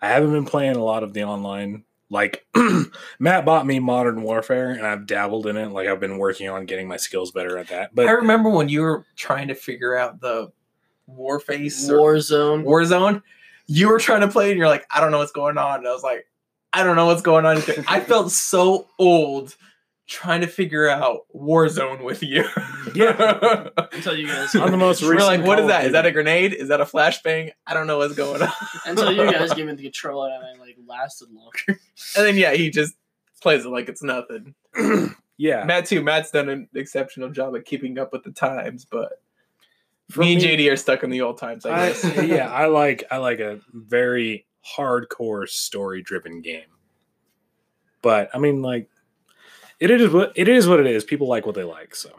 I haven't been playing a lot of the online. Like, Matt bought me Modern Warfare, and I've dabbled in it. Like, I've been working on getting my skills better at that. But I remember when you were trying to figure out the Warface Warzone. Warzone, you were trying to play and you're like, I don't know what's going on. And I was like, I don't know what's going on. either." I felt so old trying to figure out Warzone with you. Yeah. Until you guys, on the most We're like, what is Call of that? Is that a grenade? Is that a flashbang? I don't know what's going on. until you guys gave me the controller and I like lasted longer. And then yeah, he just plays it like it's nothing. yeah. Matt too. Matt's done an exceptional job at keeping up with the times, but For me and JD are stuck in the old times. I I, guess. yeah, I like I like a very hardcore story driven game. But I mean, like, it is what it is. What it is. People like what they like. So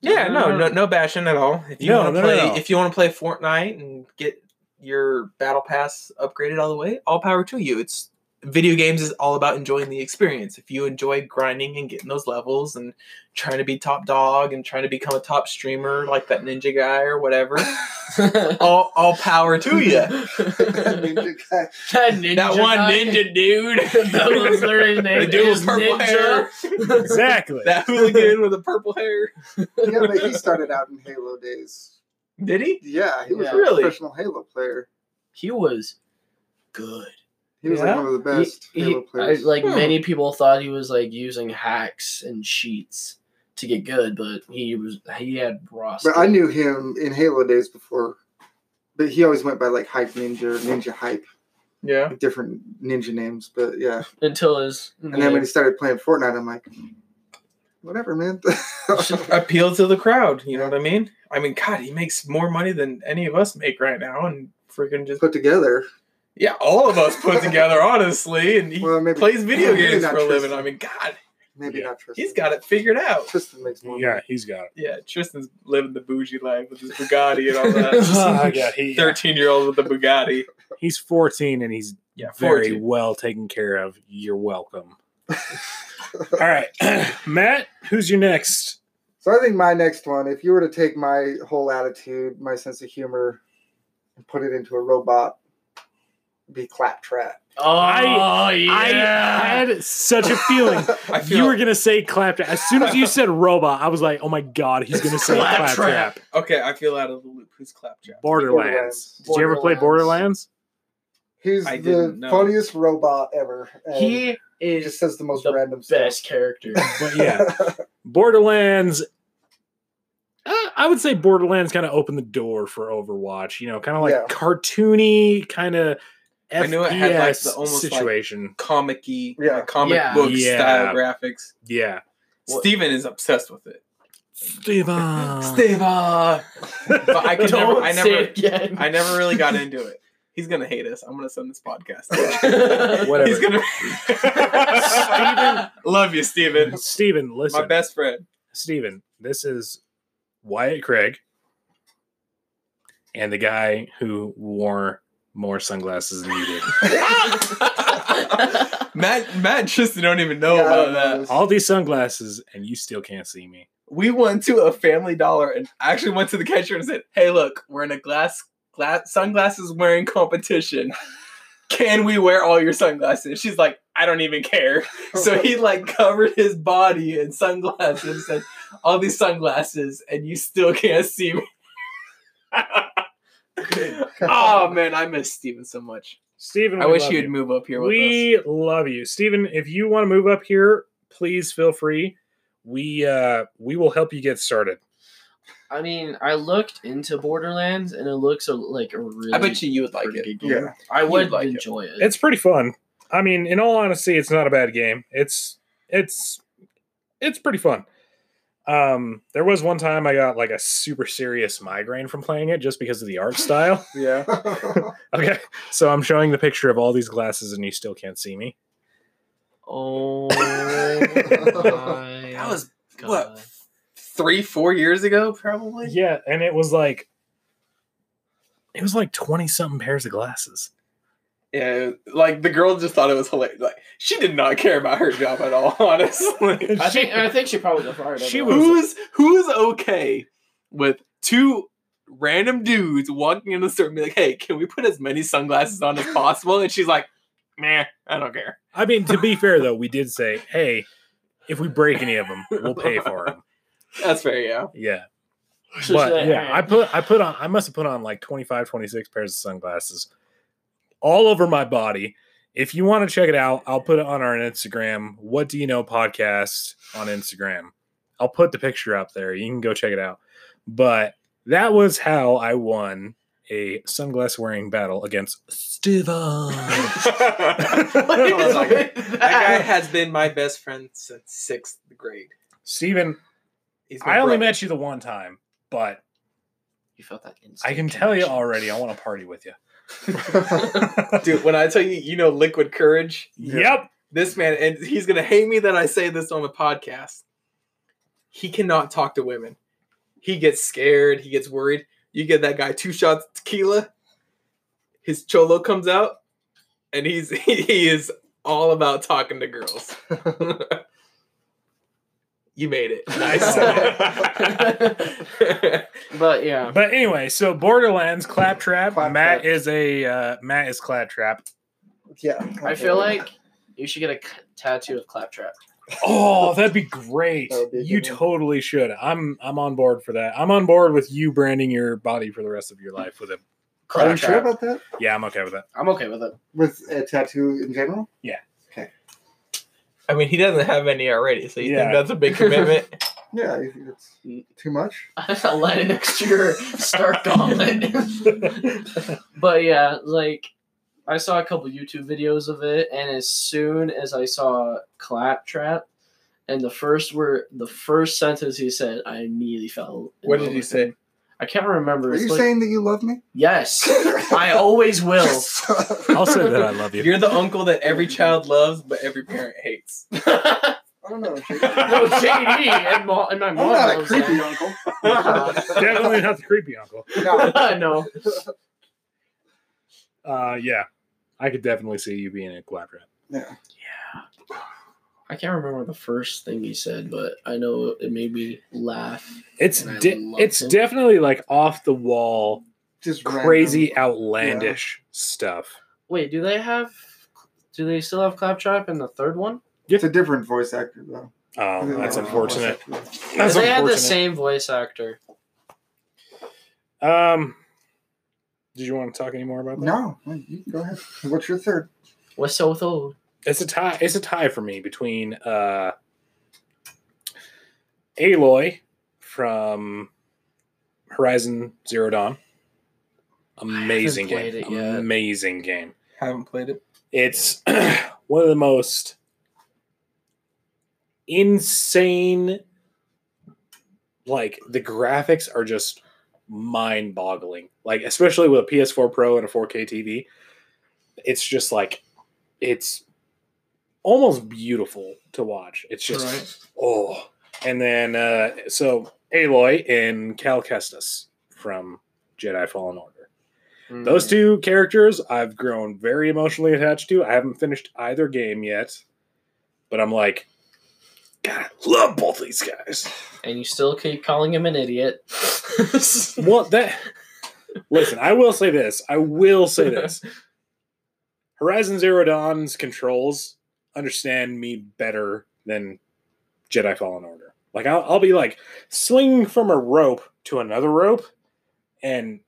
yeah, no, no, no bashing at all. If you No, want to no, no, play, no. if you want to play Fortnite and get your battle pass upgraded all the way, all power to you. It's video games is all about enjoying the experience. If you enjoy grinding and getting those levels and trying to be top dog and trying to become a top streamer like that ninja guy or whatever, all all power to you. Ninja guy. that ninja that one guy. ninja dude. that was literally his name. The dude with is purple hair. Ninja. exactly. that hooligan with the purple hair. Yeah, but he started out in Halo days. Did he? Yeah, he was Yeah. a Really? professional Halo player. He was good. He was Yeah? like one of the best He- Halo he- players. I- like Hmm. many people thought he was like using hacks and cheats to get good, but he was he had raw. but I knew him in Halo days before. But he always went by like Hype Ninja Ninja Hype, Yeah. like different ninja names. But yeah. until his And then when he started playing Fortnite, I'm like, whatever, man. Appeal to the crowd. You know what I mean? I mean, God, he makes more money than any of us make right now, and freaking just Put together. Yeah, all of us put together, honestly, and he Well, maybe plays video maybe games for a living. I mean, God, Maybe Yeah. not Tristan. he's got it figured out. Tristan makes more. Yeah, he's got it. Yeah, Tristan's living the bougie life with his Bugatti and all that. yeah, he- Thirteen year old with the Bugatti. He's 14 and he's Yeah, very well taken care of. You're welcome. All right, Matt, who's your next? So I think my next one, if you were to take my whole attitude, my sense of humor, and put it into a robot, it'd be Claptrap. oh I- yeah, I had such a feeling. Feel You were gonna say claptrap. As soon as you said robot, I was like, "Oh my god, he's gonna say Claptrap. claptrap." okay. I feel out of the loop. Who's Claptrap? Borderlands. Did you ever play Borderlands. Borderlands? He's I the funniest robot ever. and he he is just says the most the random best character. But yeah, Borderlands. Uh, I would say Borderlands kind of opened the door for Overwatch. You know, kind of like Yeah. cartoony, kind of I knew it had, like, the almost, like- situation. Comic-y, Yeah. like, comic Yeah. book Yeah. style graphics. yeah, What- Steven is obsessed with it. Steven. Steven. But I can never. Don't I never. I never really got into it. He's gonna hate us. I'm gonna send this podcast. Whatever. He's gonna. Steven- Love you, Steven. Steven, listen. My best friend. Steven, this is Wyatt Craig and the guy who wore more sunglasses than you did. Matt, Matt, and Tristan don't even know Yeah, about don't know that. All these sunglasses, and you still can't see me. We went to a Family Dollar and actually went to the cashier and said, "Hey, look, we're in a glass, glass sunglasses wearing competition. Can we wear all your sunglasses?" She's like, "I don't even care." So he like covered his body in sunglasses and said, all these sunglasses, and you still can't see me. oh man, I miss Steven so much. Steven, I wish you'd you. move up here with us. We love you, Steven. If you want to move up here, please feel free. We uh we will help you get started. I mean, I looked into Borderlands, and it looks a, like a really. I bet you you would like it. game. Yeah. I You'd would like it. enjoy it. It's pretty fun. I mean, in all honesty, it's not a bad game. It's it's it's pretty fun. Um, there was one time I got like a super serious migraine from playing it just because of the art style. Yeah. Okay, so I'm showing the picture of all these glasses, and you still can't see me. oh my That was God. what three, four years ago, probably. Yeah, and it was like it was like twenty something pairs of glasses. Yeah, like the girl just thought it was hilarious. Like she did not care about her job at all, honestly. I think I think she probably got fired. She otherwise. who's who's okay with two random dudes walking in the store and be like, "Hey, can we put as many sunglasses on as possible?" And she's like, "Man, I don't care." I mean, to be fair though, we did say, hey, if we break any of them, we'll pay for them. That's fair, yeah. Yeah. But yeah, I put I put on I must have put on like 25, 26 pairs of sunglasses all over my body. If you want to check it out, I'll put it on our Instagram. What do you know podcast on Instagram? I'll put the picture up there. You can go check it out. But that was how I won a sunglass wearing battle against Steven. What is Like, with That guy has been my best friend since sixth grade. Steven, He's I only brother. met you the one time, but You felt that. I instant can tell you already. I want to party with you. Dude, when I tell you, you know, liquid courage. Yep. This man, and he's gonna hate me that I say this on the podcast. He cannot talk to women. He gets scared. He gets worried. You get that guy two shots of tequila. His cholo comes out, and he's he is all about talking to girls. you made it. Nice. But yeah, But anyway, so Borderlands Claptrap. Claptrap. Matt is a uh, Matt is Claptrap. yeah. I feel like you should get a tattoo of Claptrap. Oh, that'd be great. That be you one. totally should. I'm I'm on board for that. I'm on board with you branding your body for the rest of your life with a Are you Claptrap. sure about that? Yeah, I'm okay with that. I'm okay with it. With a tattoo in general? I mean, he doesn't have any already, so you Yeah. think that's a big commitment? Yeah, you think it's too much? I let it next to your Stark Gauntlet. but yeah, like I saw a couple YouTube videos of it, and as soon as I saw Claptrap, and the first word, the first sentence he said, I immediately fell. in what love did he with say? Him. I can't remember. Are It's you like- saying that you love me? yes? I always will. I'll say that I love you. You're the uncle that every child loves, but every parent hates. I don't know. JD and, mo- and my I'm mom. not a creepy that. uncle. Definitely not the creepy uncle. No. no. Uh, yeah, I could definitely see you being a claptrap. Yeah. Yeah. I can't remember the first thing he said, but I know it made me laugh. It's de- it's him. definitely like off the wall, Just crazy, random. outlandish stuff. Wait, do they have? Do they still have Claptrap in the third one? It's a different voice actor though. Oh, that's unfortunate. That's they had the same voice actor. Um, did you want to talk any more about that? No, go ahead. What's your third? What's so old? It's a tie. It's a tie for me between uh, Aloy from Horizon Zero Dawn. Amazing played game. it yet. Amazing game. Haven't played it. It's one of the most insane. Like the graphics are just mind-boggling. Like especially with a PS4 Pro and a 4K TV, it's just like it's almost beautiful to watch. It's just Right. oh. And then uh so Aloy and Cal Kestis from Jedi Fallen Order. Hmm. Those two characters I've grown very emotionally attached to. I haven't finished either game yet, but I'm like, God, I love both these guys. and you still keep calling him an idiot. Well, that listen, I will say this. I will say this. Horizon Zero Dawn's controls understand me better than Jedi Fallen Order. Like I'll, I'll be like swinging from a rope to another rope, and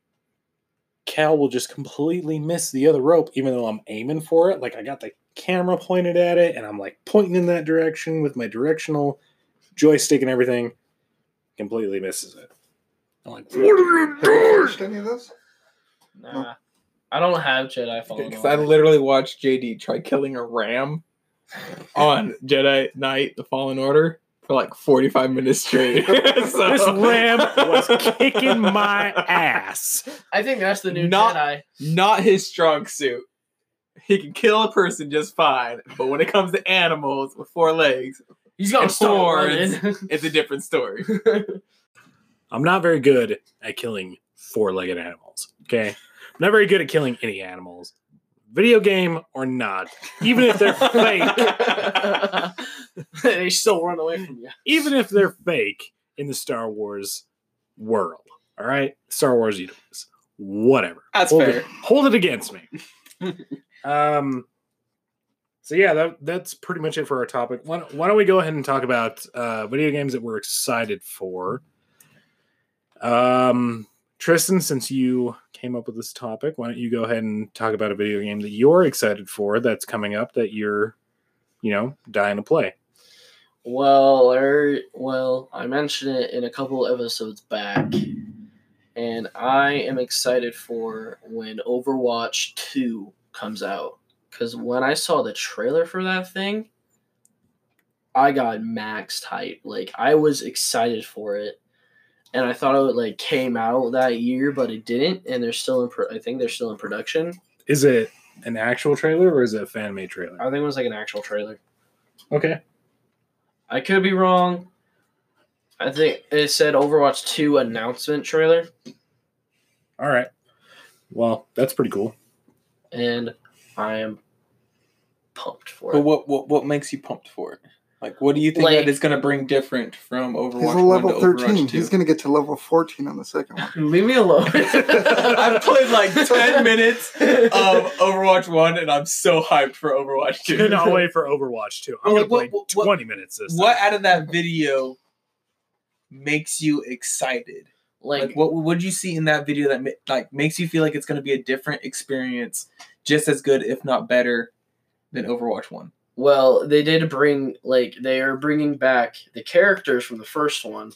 Cal will just completely miss the other rope, even though I'm aiming for it. Like I got the camera pointed at it, and I'm like pointing in that direction with my directional joystick and everything. Completely misses it. I'm like, what are you Have you doing? any of those? Nah, I don't have Jedi Fallen Because I literally watched JD try killing a ram on Jedi Knight: The Fallen Order for like 45 minutes straight. so, This ram was kicking my ass. I think that's the new Not- Jedi. Not his strong suit. He can kill a person just fine, but when it comes to animals with four legs, He's gonna And horns. it's a different story. I'm not very good at killing four legged animals. Okay. I'm not very good at killing any animals. Video game or not. Even if they're fake. they still run away from you. Even if they're fake in the Star Wars world. All right? Star Wars universe. Whatever. That's hold fair. It, hold it against me. um so yeah, that, that's pretty much it for our topic. Why don't, why don't we go ahead and talk about uh, video games that we're excited for? Um, Tristan, since you came up with this topic, why don't you go ahead and talk about a video game that you're excited for that's coming up that you're, you know, dying to play? Well, er, well, I mentioned it in a couple episodes back, and I am excited for when Overwatch 2 comes out. Because when I saw the trailer for that thing, I got maxed hype. Like, I was excited for it. And I thought it like came out that year, but it didn't. And they're still in. Pro- I think they're still in production. Is it an actual trailer or is it a fan made trailer? I think it was like an actual trailer. Okay. I could be wrong. I think it said Overwatch 2 announcement trailer, All right. Well, that's pretty cool. and I am pumped for But it. what, what what makes you pumped for it? Like, what do you think Like- that is going to bring different from Overwatch He's a 1 level to 13. Overwatch 2? He's going to get to level 14 on the second one. Leave me alone. I've played like 10 minutes of Overwatch 1 and I'm so hyped for Overwatch 2. Cannot wait for Overwatch 2. I'm Well, going to play what- what- 20 minutes this What time. out of that video makes you excited? like, Like, what would you see in that video that like makes you feel like it's going to be a different experience, just as good, if not better, than Overwatch One? Well, they did bring like they are bringing back the characters from the first one,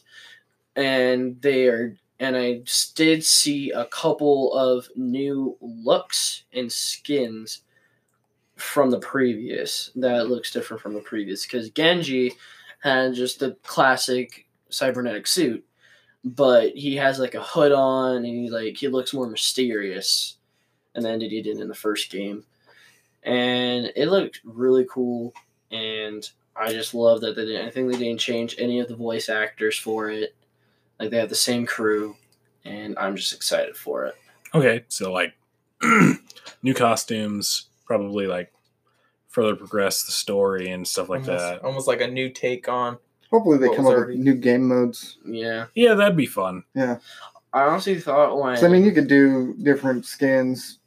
and they are and I did see a couple of new looks and skins from the previous that looks different from the previous because Genji had just the classic cybernetic suit, but he has like a hood on and he like he looks more mysterious, and then did he did in the first game, and it looked really cool, and I just love that they didn't. I think they didn't change any of the voice actors for it. Like they have the same crew, and I'm just excited for it. Okay, so like new costumes, probably like further progress the story and stuff like almost, that. almost like a new take on. Hopefully they come was up already- with new game modes. Yeah, Yeah, that'd be fun. Yeah. I honestly thought when 'Cause, I mean, you could do different skins.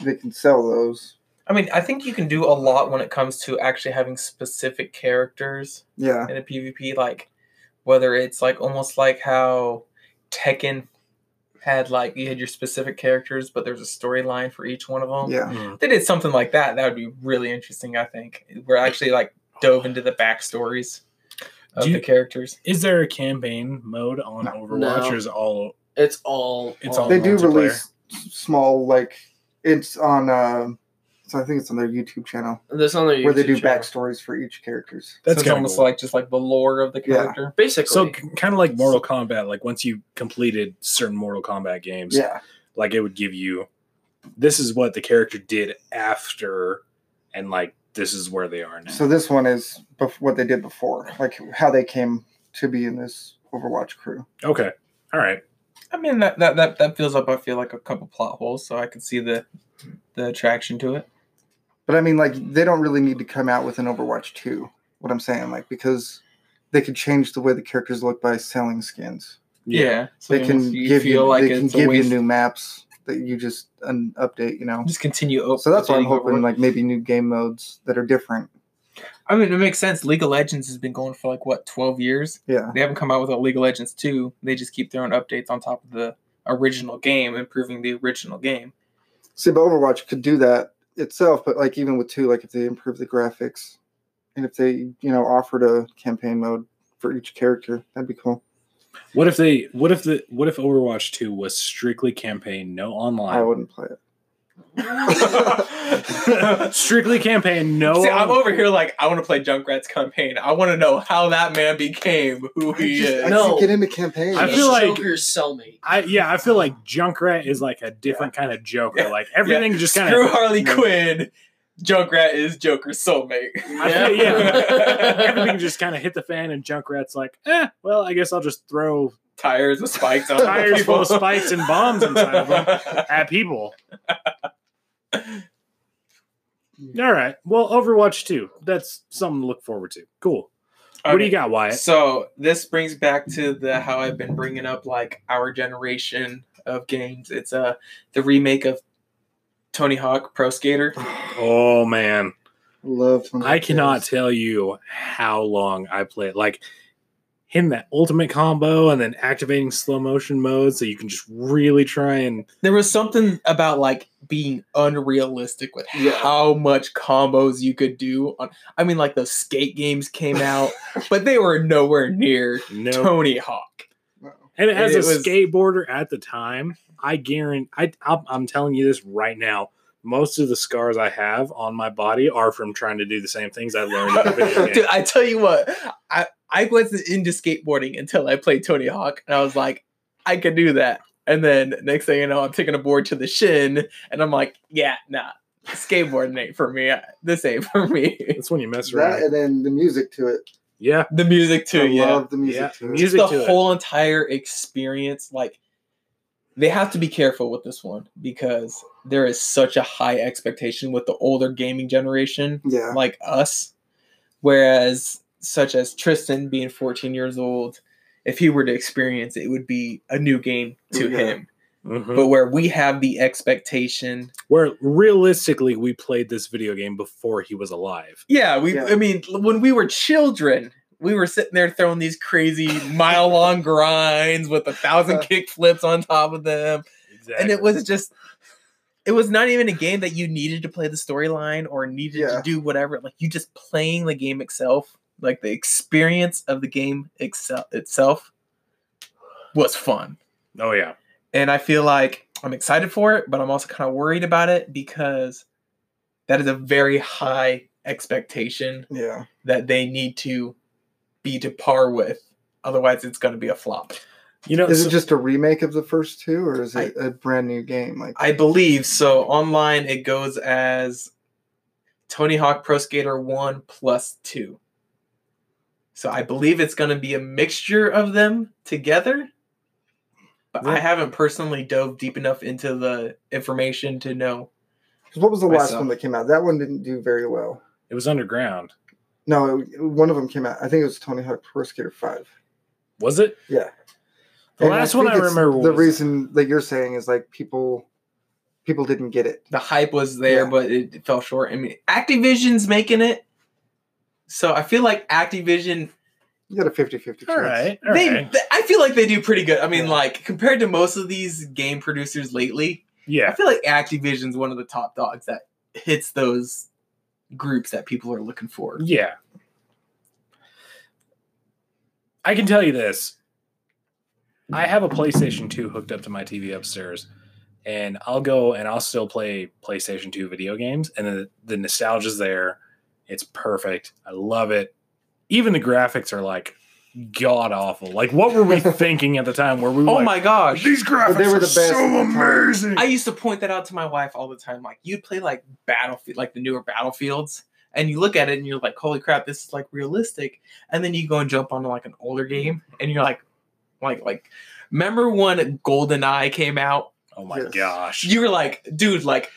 They can sell those. I mean, I think you can do a lot when it comes to actually having specific characters Yeah. in a PvP, like whether it's like almost like how Tekken had like you had your specific characters, but there's a storyline for each one of them. Yeah. Mm. If they did something like that, that would be really interesting. I think we're actually like dove into the backstories of Do you- the characters. Is there a campaign mode on No. Overwatch, No. or is it all? it's all It's all all They do release s- small, like, it's on, uh, so I think it's on their YouTube channel This on their YouTube where they do channel. backstories for each characters. That's so it's kinda almost cool. like just like the lore of the Yeah. character. Basically, So kind of like Mortal Kombat. Like once you completed certain Mortal Kombat games, Yeah. like it would give you this is what the character did after, and like this is where they are now. So this one is bef- what they did before, like how they came to be in this Overwatch crew. okay, all right. I mean that, that that that fills up. I feel like a couple plot holes, so I can see the the attraction to it. But I mean, like, they don't really need to come out with an Overwatch 2. What I'm saying, like, because they could change the way the characters look by selling skins. Yeah, so They can you give feel you, like they can give you new maps that you just un- update. You know. just continue. up- So that's why I'm hoping, Overwatch. like, maybe new game modes that are different. I mean, it makes sense. League of Legends has been going for like what twelve years. Yeah. They haven't come out with a League of Legends two. They just keep throwing updates on top of the original game, improving the original game. See, but Overwatch could do that itself, but like even with two, like if they improve the graphics and if they, you know, offered a campaign mode for each character, that'd be cool. What if they? What if the? What if Overwatch Two was strictly campaign, no online? I wouldn't play it. strictly campaign, no. See, I'm over here like I want to play Junkrat's campaign. I want to know how that man became who he I just, is. I No. get into campaign. I feel like- Joker's cellmate. I yeah, I feel like Junkrat is like a different kind of Joker. Yeah. Like everything just kind Screw of Harley Yeah. Quinn. Junkrat is Joker's soulmate. I feel- yeah. everything just kind of hit the fan, and Junkrat's like, eh, well, I guess I'll just throw Tires with spikes on tires people. full of spikes and bombs inside of them at people. All right. Well, Overwatch 2. That's something to look forward to. Cool. What do you got, Wyatt? So this brings back to the how I've been bringing up like our generation of games. It's uh the remake of Tony Hawk Pro Skater. Oh man, Love. Tony I cannot games. tell you how long I played. Like hitting that ultimate combo and then activating slow motion mode, so you can just really try and There was something about like being unrealistic with Yeah. how much combos you could do on I mean like the skate games came out, but they were nowhere near no. Tony Hawk. No. And as It a was- skateboarder at the time, I guarantee I I'm, I'm telling you this right now. Most of the scars I have on my body are from trying to do the same things I learned in video. Dude, I tell you what, I I wasn't into skateboarding until I played Tony Hawk, and I was like, I could do that. And then next thing you know, I'm taking a board to the shin, and I'm like, yeah, nah, skateboarding ain't for me. This ain't for me. That's when you mess That around. and then the music to it. yeah, the music too, I yeah. love the music Yeah, to it. music- the to it. whole entire experience, like they have to be careful with this one because there is such a high expectation with the older gaming generation Yeah. like us. Whereas, such as Tristan being 14 years old, if he were to experience it, it would be a new game to Yeah. him. Mhm. But where we have the expectation, where realistically we played this video game before he was alive. yeah, we. Yeah. I mean, when we were children, we were sitting there throwing these crazy mile long grinds with a thousand kick flips on top of them. Exactly. And it was just it was not even a game that you needed to play the storyline or needed Yeah. to do whatever. Like you just playing the game itself, like the experience of the game excel- itself was fun. oh yeah. And I feel like I'm excited for it, but I'm also kind of worried about it because that is a very high expectation Yeah. that they need to be to par with. Otherwise, it's going to be a flop. You know, Is so- it just a remake of the first two, or is it a brand new game? Like, I believe so. Online, it goes as Tony Hawk Pro Skater 1 plus 2. So I believe it's going to be a mixture of them together. But I haven't personally dove deep enough into the information to know. what was the last one that came out? That one didn't do very well. it was underground. No, it- one of them came out. I think it was Tony Hawk Pro Skater Five. Was it? Yeah. The And last one I it's- remember The was- reason that you're saying is like people, people didn't get it. The hype was there, Yeah. but it, it fell short. I mean, Activision's making it. So I feel like Activision You got a 50-50 chance. All right. All they, right. they- I feel like they do pretty good. I mean, Yeah. like compared to most of these game producers lately, yeah, I feel like Activision's one of the top dogs that hits those groups that people are looking for. Yeah. I can tell you this. I have a PlayStation 2 hooked up to my TV upstairs, and I'll go and I'll still play PlayStation 2 video games, and the, the nostalgia's there. It's perfect. I love it. Even the graphics are like god awful. Like, what were we thinking at the time where we were Oh like, my gosh. these graphics they were are the best so at the time. amazing? I used to point that out to my wife all the time. Like you'd play like Battlefield, like the newer Battlefields, and you look at it and you're like, "Holy crap, this is like realistic." And then you go and jump onto like an older game, and you're like, like, like, remember when GoldenEye came out? oh my Yes. gosh. You were like, dude, like,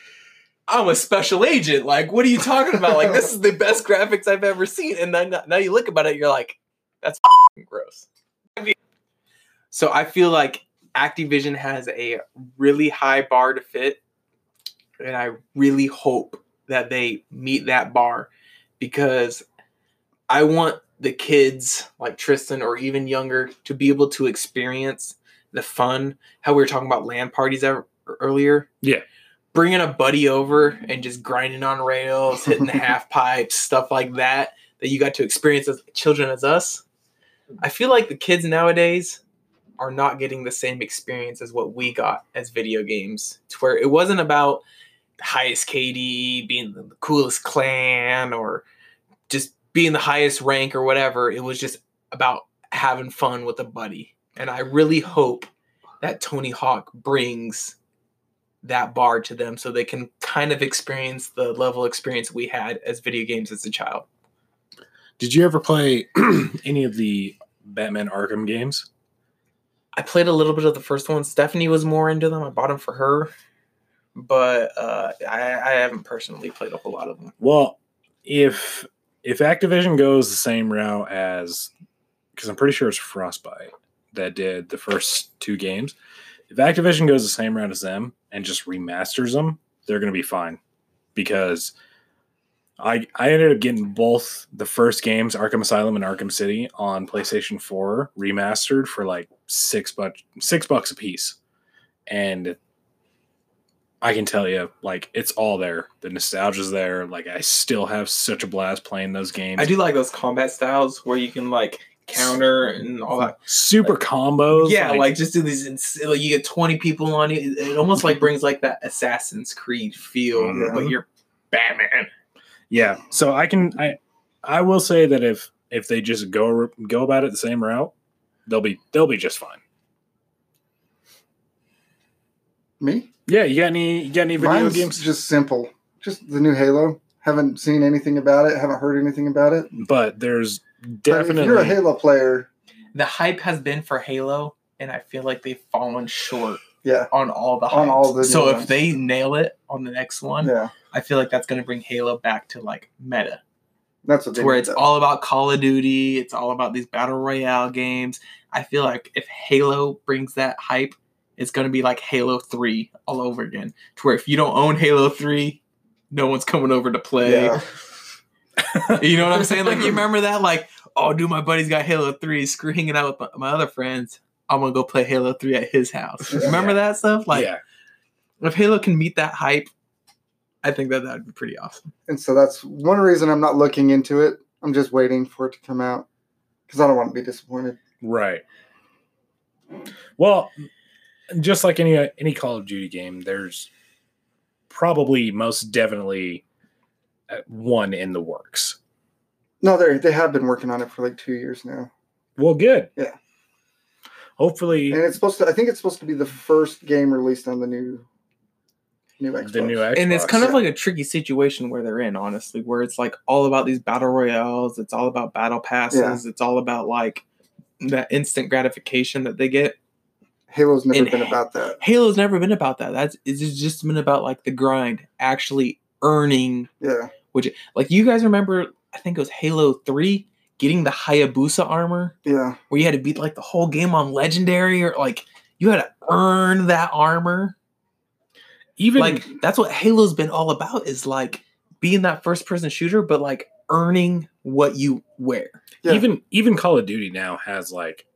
I'm a special agent. Like, what are you talking about? Like, this is the best graphics I've ever seen. And then now you look about it, you're like, that's gross. So I feel like Activision has a really high bar to fit, and I really hope that they meet that bar because I want the kids like Tristan or even younger to be able to experience the fun. How we were talking about LAN parties earlier. Yeah. Bringing a buddy over and just grinding on rails, hitting the half pipes, stuff like that, that you got to experience as children as us. I feel like the kids nowadays are not getting the same experience as what we got as video games, to where it wasn't about the highest KD, being the coolest clan, or just being the highest rank or whatever. It was just about having fun with a buddy. And I really hope that Tony Hawk brings that bar to them so they can kind of experience the level experience we had as video games as a child. Did you ever play any of the Batman Arkham games? I played a little bit of the first one. Stephanie was more into them. I bought them for her, but uh, I, I haven't personally played a whole lot of them. Well, if if Activision goes the same route as because I'm pretty sure it's Frostbite that did the first two games. If Activision goes the same route as them and just remasters them, they're going to be fine because I I ended up getting both the first games, Arkham Asylum and Arkham City, on PlayStation 4 remastered for like six bucks six bucks a piece, and I can tell you, like it's all there. The nostalgia's there. Like I still have such a blast playing those games. I do like those combat styles where you can like counter and all that. super combos. Yeah, like, just do these. Ins- like you get twenty people on you. It, it almost like brings like that Assassin's Creed feel, Mhm. but you're Batman. yeah. So I can I I will say that if if they just go go about it the same route, they'll be they'll be just fine. Me? Yeah, you got any you got any video Mine's games? just simple. Just the new Halo. Haven't seen anything about it. Haven't heard anything about it. but there's But definitely if you're a Halo player, The hype has been for Halo, and I feel like they've fallen short yeah, on all the On all the new so if ones. they nail it on the next one, yeah, I feel like that's going to bring Halo back to like meta. that's what they where it's though. all about Call of Duty. It's all about these battle royale games. I feel like if Halo brings that hype, it's going to be like Halo Three all over again. To where if you don't own Halo Three, no one's coming over to play. Yeah. You know what I'm saying? Like you remember that? Like oh, dude, my buddy's got Halo 3, screw hanging out with my, my other friends. I'm gonna go play Halo 3 at his house. Remember that stuff? Like, yeah, if Halo can meet that hype, I think that that'd be pretty awesome. And so that's one reason I'm not looking into it. I'm just waiting for it to come out because I don't want to be disappointed. right. Well, just like any any Call of Duty game, there's probably most definitely uh, one in the works. No, they they have been working on it for like two years now, Well, good. Yeah. Hopefully, and it's supposed to. I think it's supposed to be the first game released on the new new Xbox. the new Xbox. and it's kind of yeah. like a tricky situation where they're in, honestly, where it's like all about these battle royales, it's all about battle passes, it's all about like that instant gratification that they get. Halo's never And been about that. Halo's never been about that. That's it's just been about like the grind, actually earning. Yeah, Which Like you guys remember, I think it was Halo Three, getting the Hayabusa armor, yeah, where you had to beat like the whole game on legendary, or like you had to earn that armor. even like that's what Halo's been all about is like being that first person shooter, but like earning what you wear. Yeah. even even Call of Duty now has like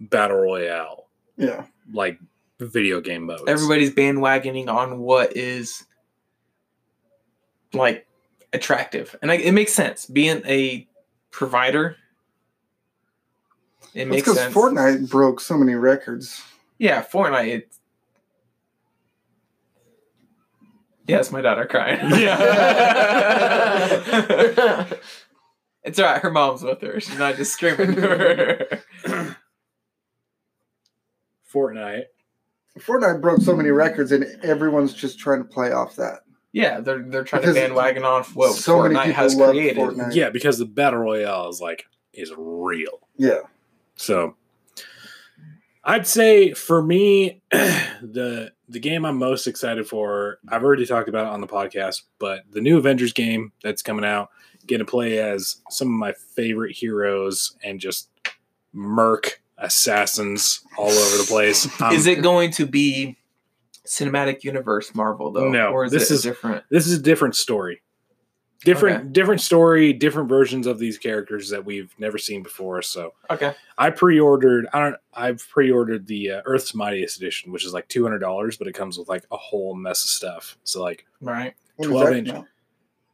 battle royale yeah. like video game modes. Everybody's bandwagoning on what is like attractive, and like, it makes sense. Being a provider, it It's makes because sense. Fortnite broke so many records. yeah, Fortnite. It, yes, my daughter crying. Yeah. it's alright. Her mom's with her. She's not just screaming. Fortnite. Fortnite broke so many records, and everyone's just trying to play off that. Yeah, they're they're trying Because to bandwagon on what so many Fortnite people has love created. Fortnite. Yeah, because the battle royale is like is real. Yeah, So I'd say for me, the the game I'm most excited for, I've already talked about it on the podcast, but the new Avengers game that's coming out, get to play as some of my favorite heroes and just murk assassins all over the place. Um, is it going to be cinematic universe Marvel though? No, or is this it is- different? this is a different story. Different Okay. different story, different versions of these characters that we've never seen before. So Okay, I pre-ordered. I don't. I've pre-ordered the uh, Earth's Mightiest edition, which is like two hundred dollars, but it comes with like a whole mess of stuff. So like, right. 12 inch.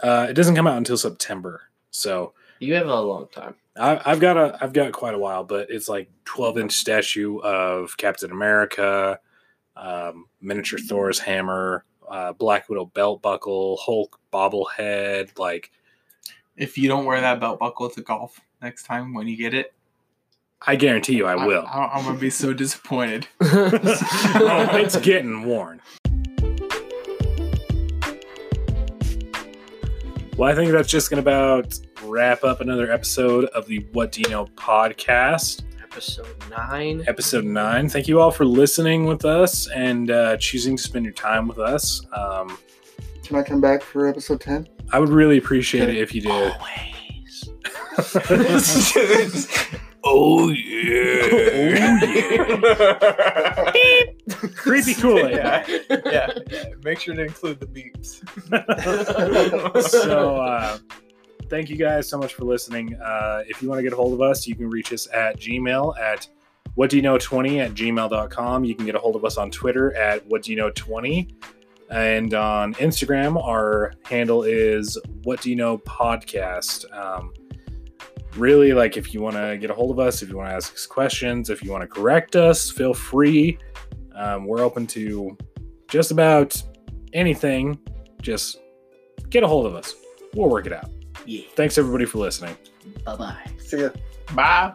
uh, it doesn't come out until September. So you have a long time. I, I've got a. I've got quite a while, but it's like twelve inch statue of Captain America, um, miniature Thor's hammer, uh, Black Widow belt buckle, Hulk bobblehead, like. If you don't wear that belt buckle to golf next time when you get it, I guarantee you, I will. I, am gonna be so disappointed. oh, it's getting worn. Well, I think that's just going to about wrap up another episode of the What Do You Know podcast, Episode nine. episode nine. Thank you all for listening with us and uh, choosing to spend your time with us. Um, Can I come back for episode ten? I would really appreciate it if you did. Always. oh, yeah. Creepy Kool Aid. yeah, yeah, yeah. Make sure to include the beeps. so uh, thank you guys so much for listening uh, if you want to get a hold of us you can reach us at gmail at what do you know 20 at gmail.com you can get a hold of us on twitter at what do you know 20 and on instagram our handle is what do you know podcast um, really like if you want to get a hold of us if you want to ask us questions if you want to correct us feel free um, we're open to just about anything just get a hold of us. We'll work it out. Yeah. Thanks everybody for listening. Bye bye. See ya. Bye.